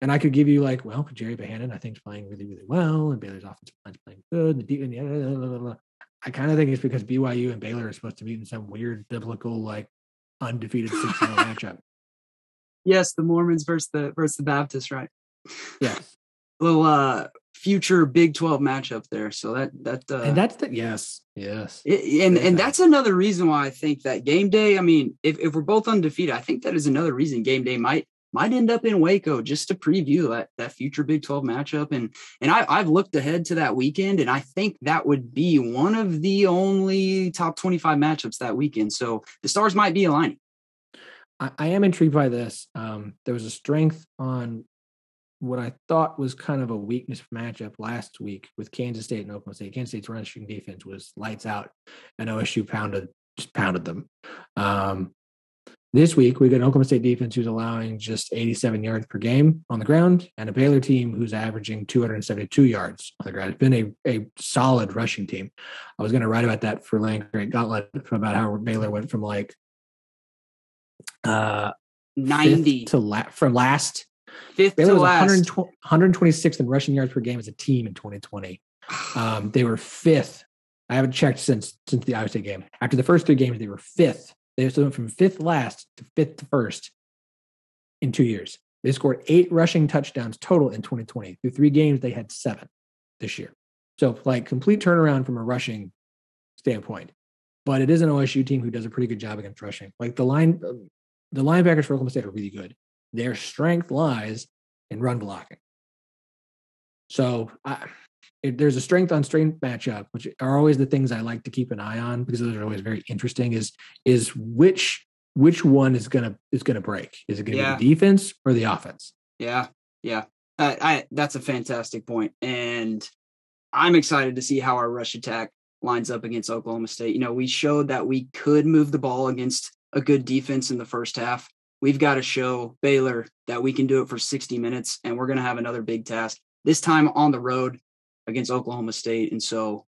and I could give you like, well, Gerry Bohanon, I think, is playing really, really well, and Baylor's offensive line's playing good. And the, and I kind of think it's because BYU and Baylor are supposed to meet in some weird biblical, like, undefeated six (laughs) matchup. Yes, the Mormons versus the versus the Baptists, right? Yes. (laughs) little uh future Big 12 matchup there. So that that uh, and that's the yes, yes, it, and and that's another reason why I think that game day. I mean, if if we're both undefeated, I think that is another reason game day might might end up in Waco just to preview that, that future Big 12 matchup. And and I, I've looked ahead to that weekend, and I think that would be one of the only top 25 matchups that weekend. So the stars might be aligning. I, I am intrigued by this. Um, there was a strength on what I thought was kind of a weakness matchup last week with Kansas State and Oklahoma State. Kansas State's rushing defense was lights out, and OSU pounded just pounded them. Um, this week, we got an Oklahoma State defense who's allowing just 87 yards per game on the ground, and a Baylor team who's averaging 272 yards on the ground. It's been a, a solid rushing team. I was going to write about that for Land Grant Gauntlet about how Baylor went from like uh 90 to la- from last fifth Baylor to last 126th in rushing yards per game as a team in 2020. Um, they were fifth. I haven't checked since since the Iowa State game. After the first three games, they were fifth they went from fifth last to fifth to first in two years. They scored eight rushing touchdowns total in 2020. Through three games, they had seven this year. So, like, complete turnaround from a rushing standpoint. But it is an OSU team who does a pretty good job against rushing. Like the line, the linebackers for Oklahoma State are really good. Their strength lies in run blocking. So, I, it, there's a strength on strength matchup, which are always the things I like to keep an eye on because those are always very interesting. Is is which which one is gonna is gonna break? Is it gonna yeah. be the defense or the offense? Yeah, yeah. I, I that's a fantastic point, and I'm excited to see how our rush attack lines up against Oklahoma State. You know, we showed that we could move the ball against a good defense in the first half. We've got to show Baylor that we can do it for 60 minutes, and we're going to have another big task this time on the road against Oklahoma State. And so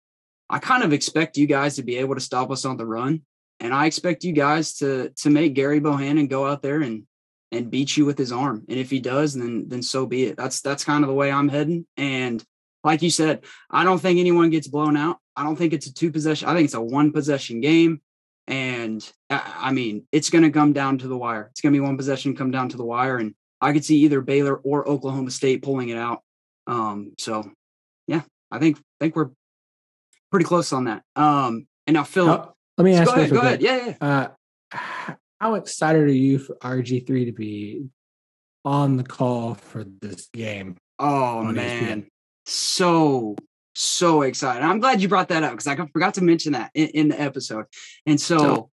I kind of expect you guys to be able to stop us on the run. And I expect you guys to to make Gerry Bohanon go out there and and beat you with his arm. And if he does, then then so be it. That's that's kind of the way I'm heading. And like you said, I don't think anyone gets blown out. I don't think it's a two possession. I think it's a one possession game. And I mean, it's going to come down to the wire. It's going to be one possession come down to the wire. And I could see either Baylor or Oklahoma State pulling it out. Um, so yeah, I think think we're pretty close on that. Um, and now Phil, let me ask. Go ahead. Go ahead. Yeah, yeah. Uh, how excited are you for RG three to be on the call for this game? Oh man, so so excited! I'm glad you brought that up because I forgot to mention that in, in the episode. And so, so,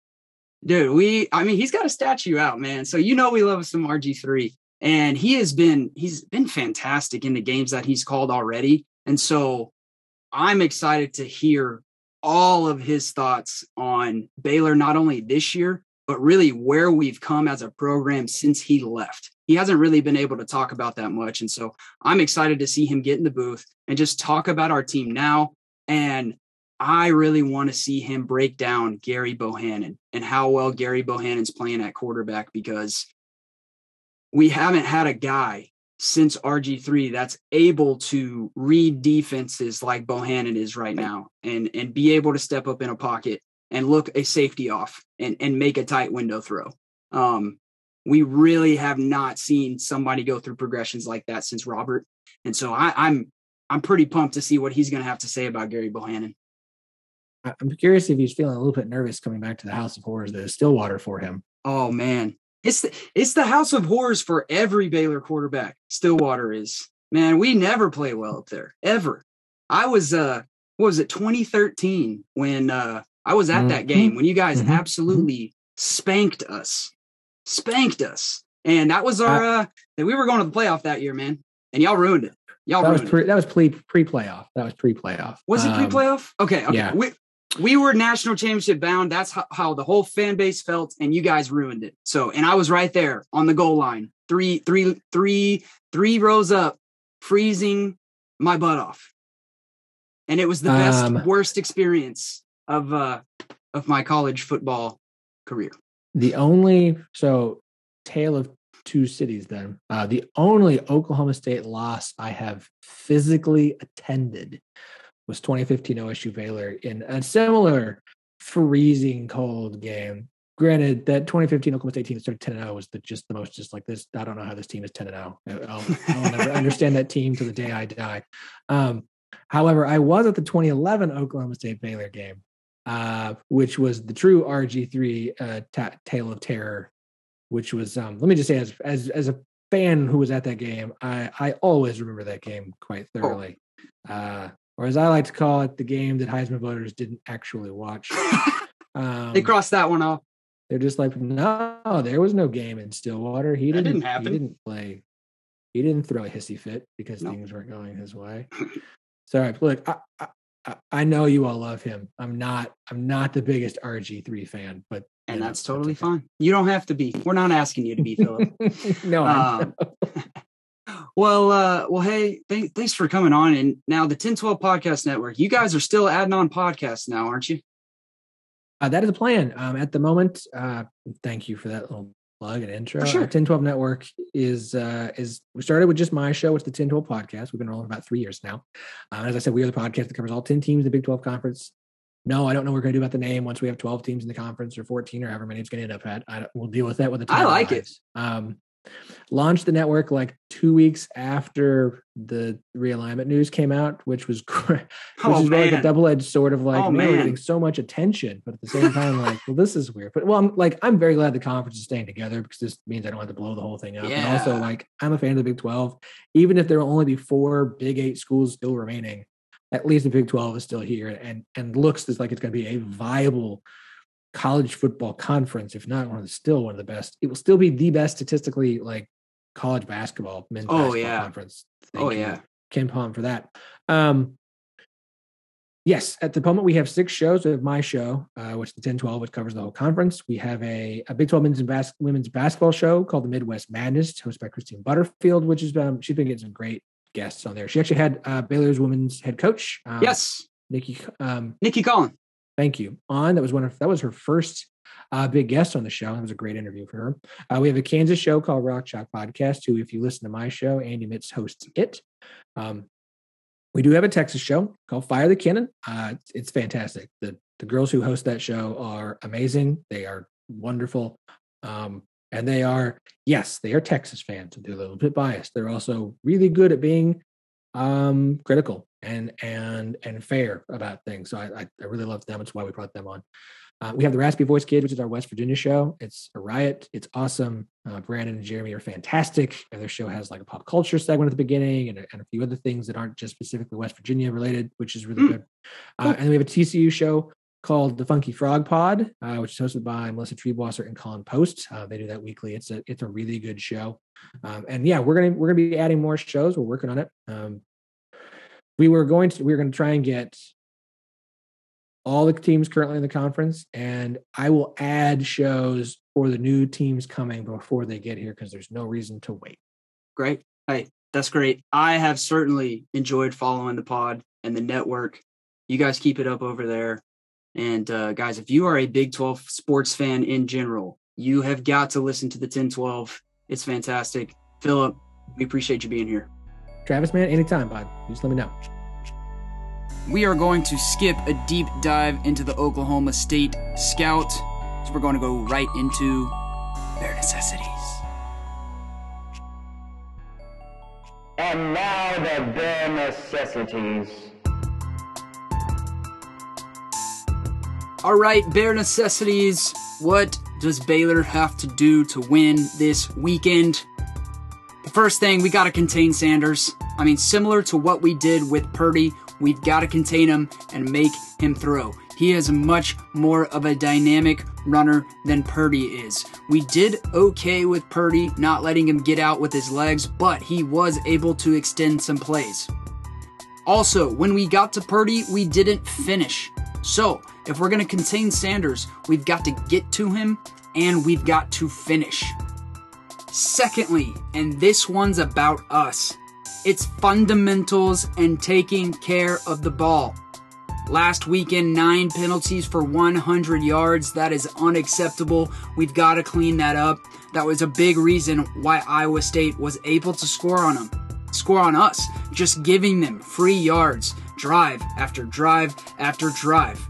dude, we I mean, he's got a statue out, man. So you know we love some RG three and he has been he's been fantastic in the games that he's called already and so i'm excited to hear all of his thoughts on baylor not only this year but really where we've come as a program since he left he hasn't really been able to talk about that much. And so I'm excited to see him get in the booth and just talk about our team now. And I really want to see him break down Gary Bohanon and how well Gary Bohanon's playing at quarterback because we haven't had a guy since RG3 that's able to read defenses like Bohanon is right now and and be able to step up in a pocket and look a safety off and and make a tight window throw. Um, we really have not seen somebody go through progressions like that since Robert. And so I, I'm I'm pretty pumped to see what he's going to have to say about Gary Bohanon. I'm curious if he's feeling a little bit nervous coming back to the House of Horrors that is Stillwater for him. Oh man, it's the, it's the House of Horrors for every Baylor quarterback. Stillwater is man. We never play well up there ever. I was uh, what was it 2013 when uh I was at mm-hmm. that game when you guys mm-hmm. absolutely spanked us, spanked us, and that was our uh, uh we were going to the playoff that year, man, and y'all ruined it. Y'all that was pre, that was pre pre playoff. That was pre playoff. Was it pre playoff? Um, okay, okay. Yeah. We, we were national championship bound. That's how, how, the whole fan base felt, and you guys ruined it. So, and I was right there on the goal line, three, three, three, three rows up, freezing my butt off, and it was the best, um, worst experience of uh of my college football career. The only so tale of two cities. Then uh, the only Oklahoma State loss I have physically attended was 2015 OSU Baylor in a similar freezing cold game. Granted, that 2015 Oklahoma State team that started 10 0 was the, just the most, just like this. I don't know how this team is 10 0. I'll, I'll never (laughs) understand that team to the day I die. Um, however, I was at the 2011 Oklahoma State Baylor game, uh, which was the true RG3 uh, ta- tale of terror, which was, um, let me just say, as, as, as a fan who was at that game, I, I always remember that game quite oh. thoroughly. Oh. Uh, or as I like to call it, the game that Heisman voters didn't actually watch. (laughs) Um, they crossed that one off. They're just like, no, there was no game in Stillwater. He didn't. didn't he didn't play. He didn't throw a hissy fit because no. things weren't going his way. (laughs) Sorry, look, I, I, I know you all love him. I'm not. I'm not the biggest RG three fan, but and that's know, totally fine. You don't have to be. We're not asking you to be, Philip. (laughs) no. Um, well, uh, well, hey, th- thanks for coming on. And now the 1012 Podcast Network, you guys are still adding on podcasts now, aren't you? Uh, that is the plan. Um, at the moment, uh, thank you for that little plug and intro. For sure. 1012 Network is uh, is we started with just my show. It's the 1012 Podcast. We've been rolling about three years now. Uh, as I said, we are the podcast that covers all 10 teams in the Big 12 Conference. No, I don't know what we're going to do about the name once we have 12 teams in the conference or 14 or however many it's going to end up at. I, we'll deal with that with the time. I like it. Um, launched the network like two weeks after the realignment news came out, which was (laughs) oh, which oh, is like a double edged sort of like, oh, man, we're getting so much attention, but at the same time, like, well, this is weird. But well, I'm like, I'm very glad the conference is staying together because this means I don't have to blow the whole thing up. Yeah. And also, like, I'm a fan of the Big 12, even if there will only be four Big Eight schools still remaining. At least the Big 12 is still here and and looks as like it's going to be a viable college football conference, if not one of the still one of the best. It will still be the best statistically like college basketball men's oh, basketball yeah. conference. Thank oh you, yeah, KenPom for that. Um, yes, at the moment we have six shows. We have my show, uh, which is the 10-12, which covers the whole conference. We have a, a Big 12 men's and bas- women's basketball show called the Midwest Madness, hosted by Christine Butterfield, which is um, she's been getting some great guests on there. She actually had uh, Baylor's women's head coach. Um, yes. Nikki um, Nicki Collen. Thank you. On that was one of that was her first uh, big guest on the show. It was a great interview for her. Uh, we have a Kansas show called Rock Chalk Podcast. Who, if you listen to my show, Andy Mitz hosts it. Um, we do have a Texas show called Fire the Cannon. Uh, it's fantastic. The the girls who host that show are amazing. They are wonderful. Um, and they are, yes, they are Texas fans. They're a little bit biased. They're also really good at being um, critical and and and fair about things. So I, I really love them. It's why we brought them on. Uh, we have the Raspy Voice Kid, which is our West Virginia show. It's a riot. It's awesome. Uh, Brandon and Jeremy are fantastic. And their show has like a pop culture segment at the beginning and a, and a few other things that aren't just specifically West Virginia related, which is really mm. good. Uh, and we have a TCU show called the Funky Frog Pod, uh, which is hosted by Melissa Triebwasser and Colin Post. Uh, they do that weekly. It's a it's a really good show. Um, and yeah, we're gonna we're gonna be adding more shows. We're working on it. Um, we were going to we were going to try and get all the teams currently in the conference and i will add shows for the new teams coming before they get here because there's no reason to wait. Great. Hey, that's great. I have certainly enjoyed following the pod and the network. You guys keep it up over there. And uh, guys, if you are a Big 12 sports fan in general, you have got to listen to the 1012. It's fantastic. Philip, we appreciate you being here. Travis, man, anytime, bud. Just let me know. We are going to skip a deep dive into the Oklahoma State Scout. So we're going to go right into their necessities. And now the bare necessities. All right, bare necessities. What does Baylor have to do to win this weekend? First thing, we got to contain Sanders. I mean, similar to what we did with Purdy, we've got to contain him and make him throw. He is much more of a dynamic runner than Purdy is. We did okay with Purdy, not letting him get out with his legs, but he was able to extend some plays. Also, when we got to Purdy, we didn't finish. So, if we're going to contain Sanders, we've got to get to him and we've got to finish. Secondly, and this one's about us, it's fundamentals and taking care of the ball. Last weekend, nine penalties for 100 yards. That is unacceptable. We've got to clean that up. That was a big reason why Iowa State was able to score on them, score on us, just giving them free yards, drive after drive after drive.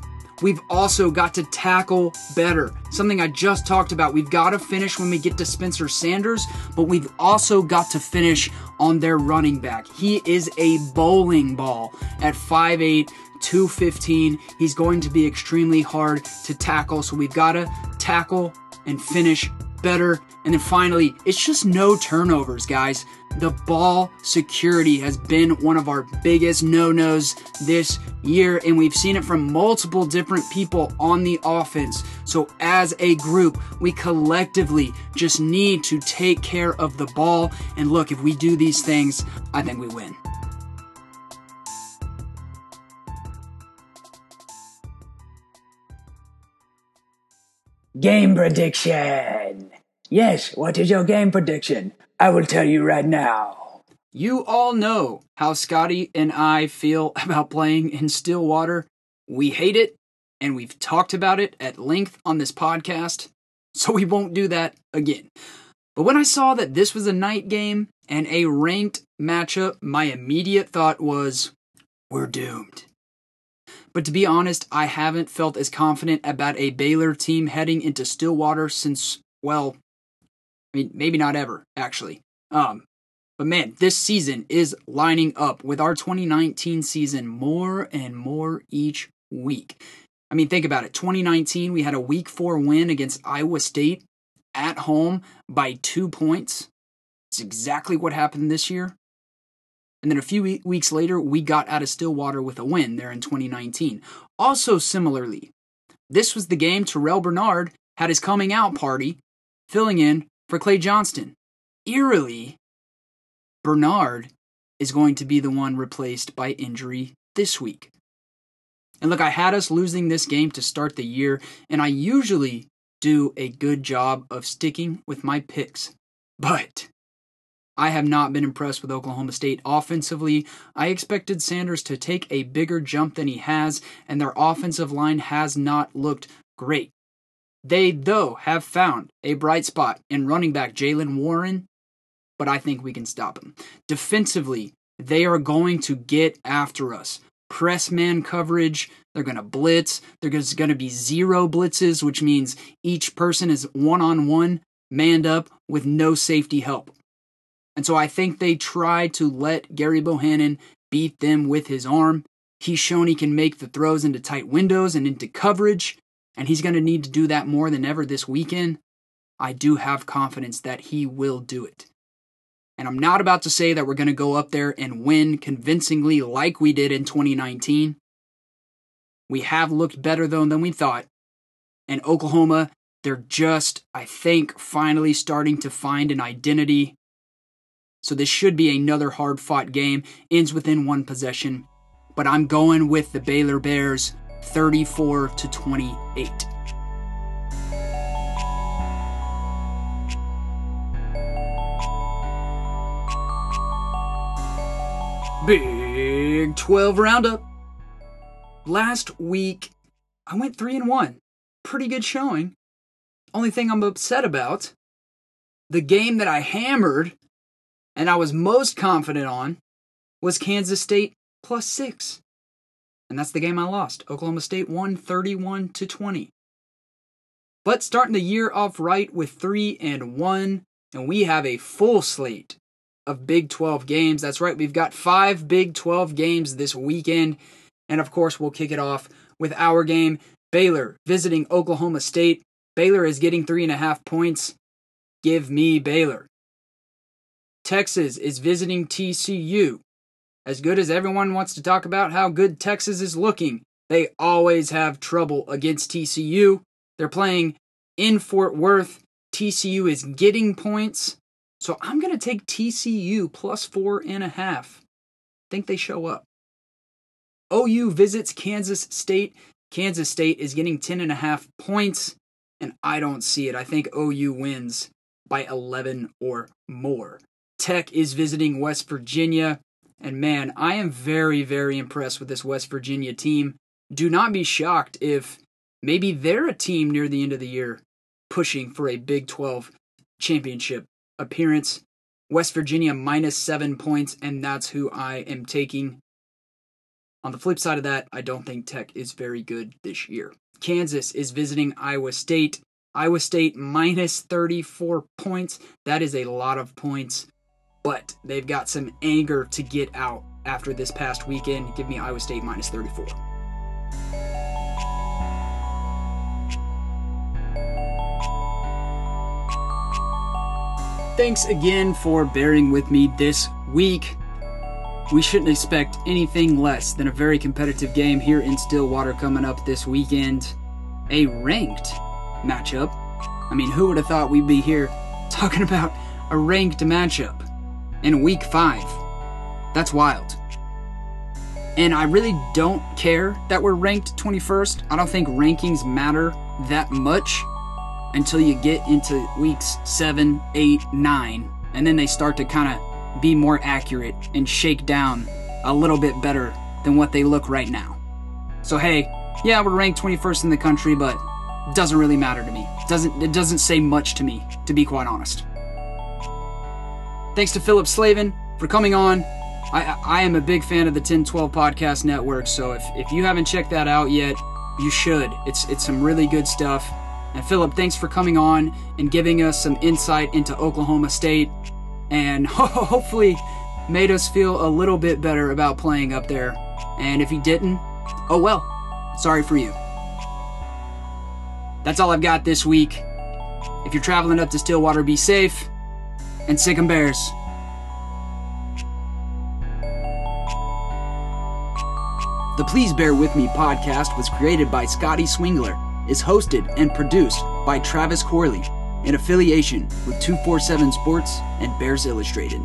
We've also got to tackle better. Something I just talked about. We've got to finish when we get to Spencer Sanders, but we've also got to finish on their running back. He is a bowling ball at 5'8, 215. He's going to be extremely hard to tackle, so we've got to tackle and finish better. And then finally, it's just no turnovers, guys. The ball security has been one of our biggest no nos this year, and we've seen it from multiple different people on the offense. So, as a group, we collectively just need to take care of the ball. And look, if we do these things, I think we win. Game prediction. Yes, what is your game prediction? I will tell you right now. You all know how Scotty and I feel (laughs) about playing in Stillwater. We hate it, and we've talked about it at length on this podcast, so we won't do that again. But when I saw that this was a night game and a ranked matchup, my immediate thought was, we're doomed. But to be honest, I haven't felt as confident about a Baylor team heading into Stillwater since, well, I mean, maybe not ever, actually. Um, but man, this season is lining up with our 2019 season more and more each week. I mean, think about it. 2019, we had a week four win against Iowa State at home by two points. It's exactly what happened this year. And then a few weeks later, we got out of Stillwater with a win there in 2019. Also, similarly, this was the game Terrell Bernard had his coming out party, filling in for Clay Johnston. Eerily, Bernard is going to be the one replaced by injury this week. And look, I had us losing this game to start the year, and I usually do a good job of sticking with my picks. But I have not been impressed with Oklahoma State offensively. I expected Sanders to take a bigger jump than he has, and their offensive line has not looked great. They, though, have found a bright spot in running back Jaylen Warren, but I think we can stop him. Defensively, they are going to get after us. Press man coverage, they're going to blitz. There's going to be zero blitzes, which means each person is one on one, manned up with no safety help. And so I think they tried to let Gerry Bohanon beat them with his arm. He's shown he can make the throws into tight windows and into coverage, and he's going to need to do that more than ever this weekend. I do have confidence that he will do it. And I'm not about to say that we're going to go up there and win convincingly like we did in 2019. We have looked better, though, than we thought. And Oklahoma, they're just, I think, finally starting to find an identity so this should be another hard fought game. Ends within one possession. But I'm going with the Baylor Bears 34 to 28. Big 12 roundup. Last week, I went 3 and 1. Pretty good showing. Only thing I'm upset about the game that I hammered and I was most confident on was Kansas State plus 6. And that's the game I lost. Oklahoma State won 31 to 20. But starting the year off right with 3 and 1, and we have a full slate of Big 12 games. That's right, we've got 5 Big 12 games this weekend. And of course, we'll kick it off with our game Baylor visiting Oklahoma State. Baylor is getting 3.5 points. Give me Baylor. Texas is visiting TCU. As good as everyone wants to talk about how good Texas is looking, they always have trouble against TCU. They're playing in Fort Worth. TCU is getting points. So I'm going to take TCU plus four and a half. Think they show up. OU visits Kansas State. Kansas State is getting 10 and a half points, and I don't see it. I think OU wins by 11 or more. Tech is visiting West Virginia. And man, I am very, very impressed with this West Virginia team. Do not be shocked if maybe they're a team near the end of the year pushing for a Big 12 championship appearance. West Virginia minus seven points, and that's who I am taking. On the flip side of that, I don't think Tech is very good this year. Kansas is visiting Iowa State. Iowa State minus 34 points. That is a lot of points, but they've got some anger to get out after this past weekend. Give me Iowa State minus 34. Thanks again for bearing with me this week. We shouldn't expect anything less than a very competitive game here in Stillwater coming up this weekend. A ranked matchup. I mean, who would have thought we'd be here talking about a ranked matchup in week five? That's wild. And I really don't care that we're ranked 21st. I don't think rankings matter that much until you get into weeks seven, eight, nine, and then they start to kind of be more accurate and shake down a little bit better than what they look right now. So hey, yeah, we're ranked 21st in the country, but doesn't really matter to me. Doesn't it doesn't say much to me, to be quite honest. Thanks to Philip Slavin for coming on. I, I am a big fan of the 1012 Podcast Network, so if, if you haven't checked that out yet, you should. It's it's some really good stuff. And Philip, thanks for coming on and giving us some insight into Oklahoma State and (laughs) hopefully made us feel a little bit better about playing up there. And if he didn't, oh well, sorry for you. That's all I've got this week. If you're traveling up to Stillwater, be safe and sick 'em bears. The Please Bear With Me podcast was created by Scotty Swingler is hosted and produced by Travis Corley in affiliation with 247 Sports and Bears Illustrated.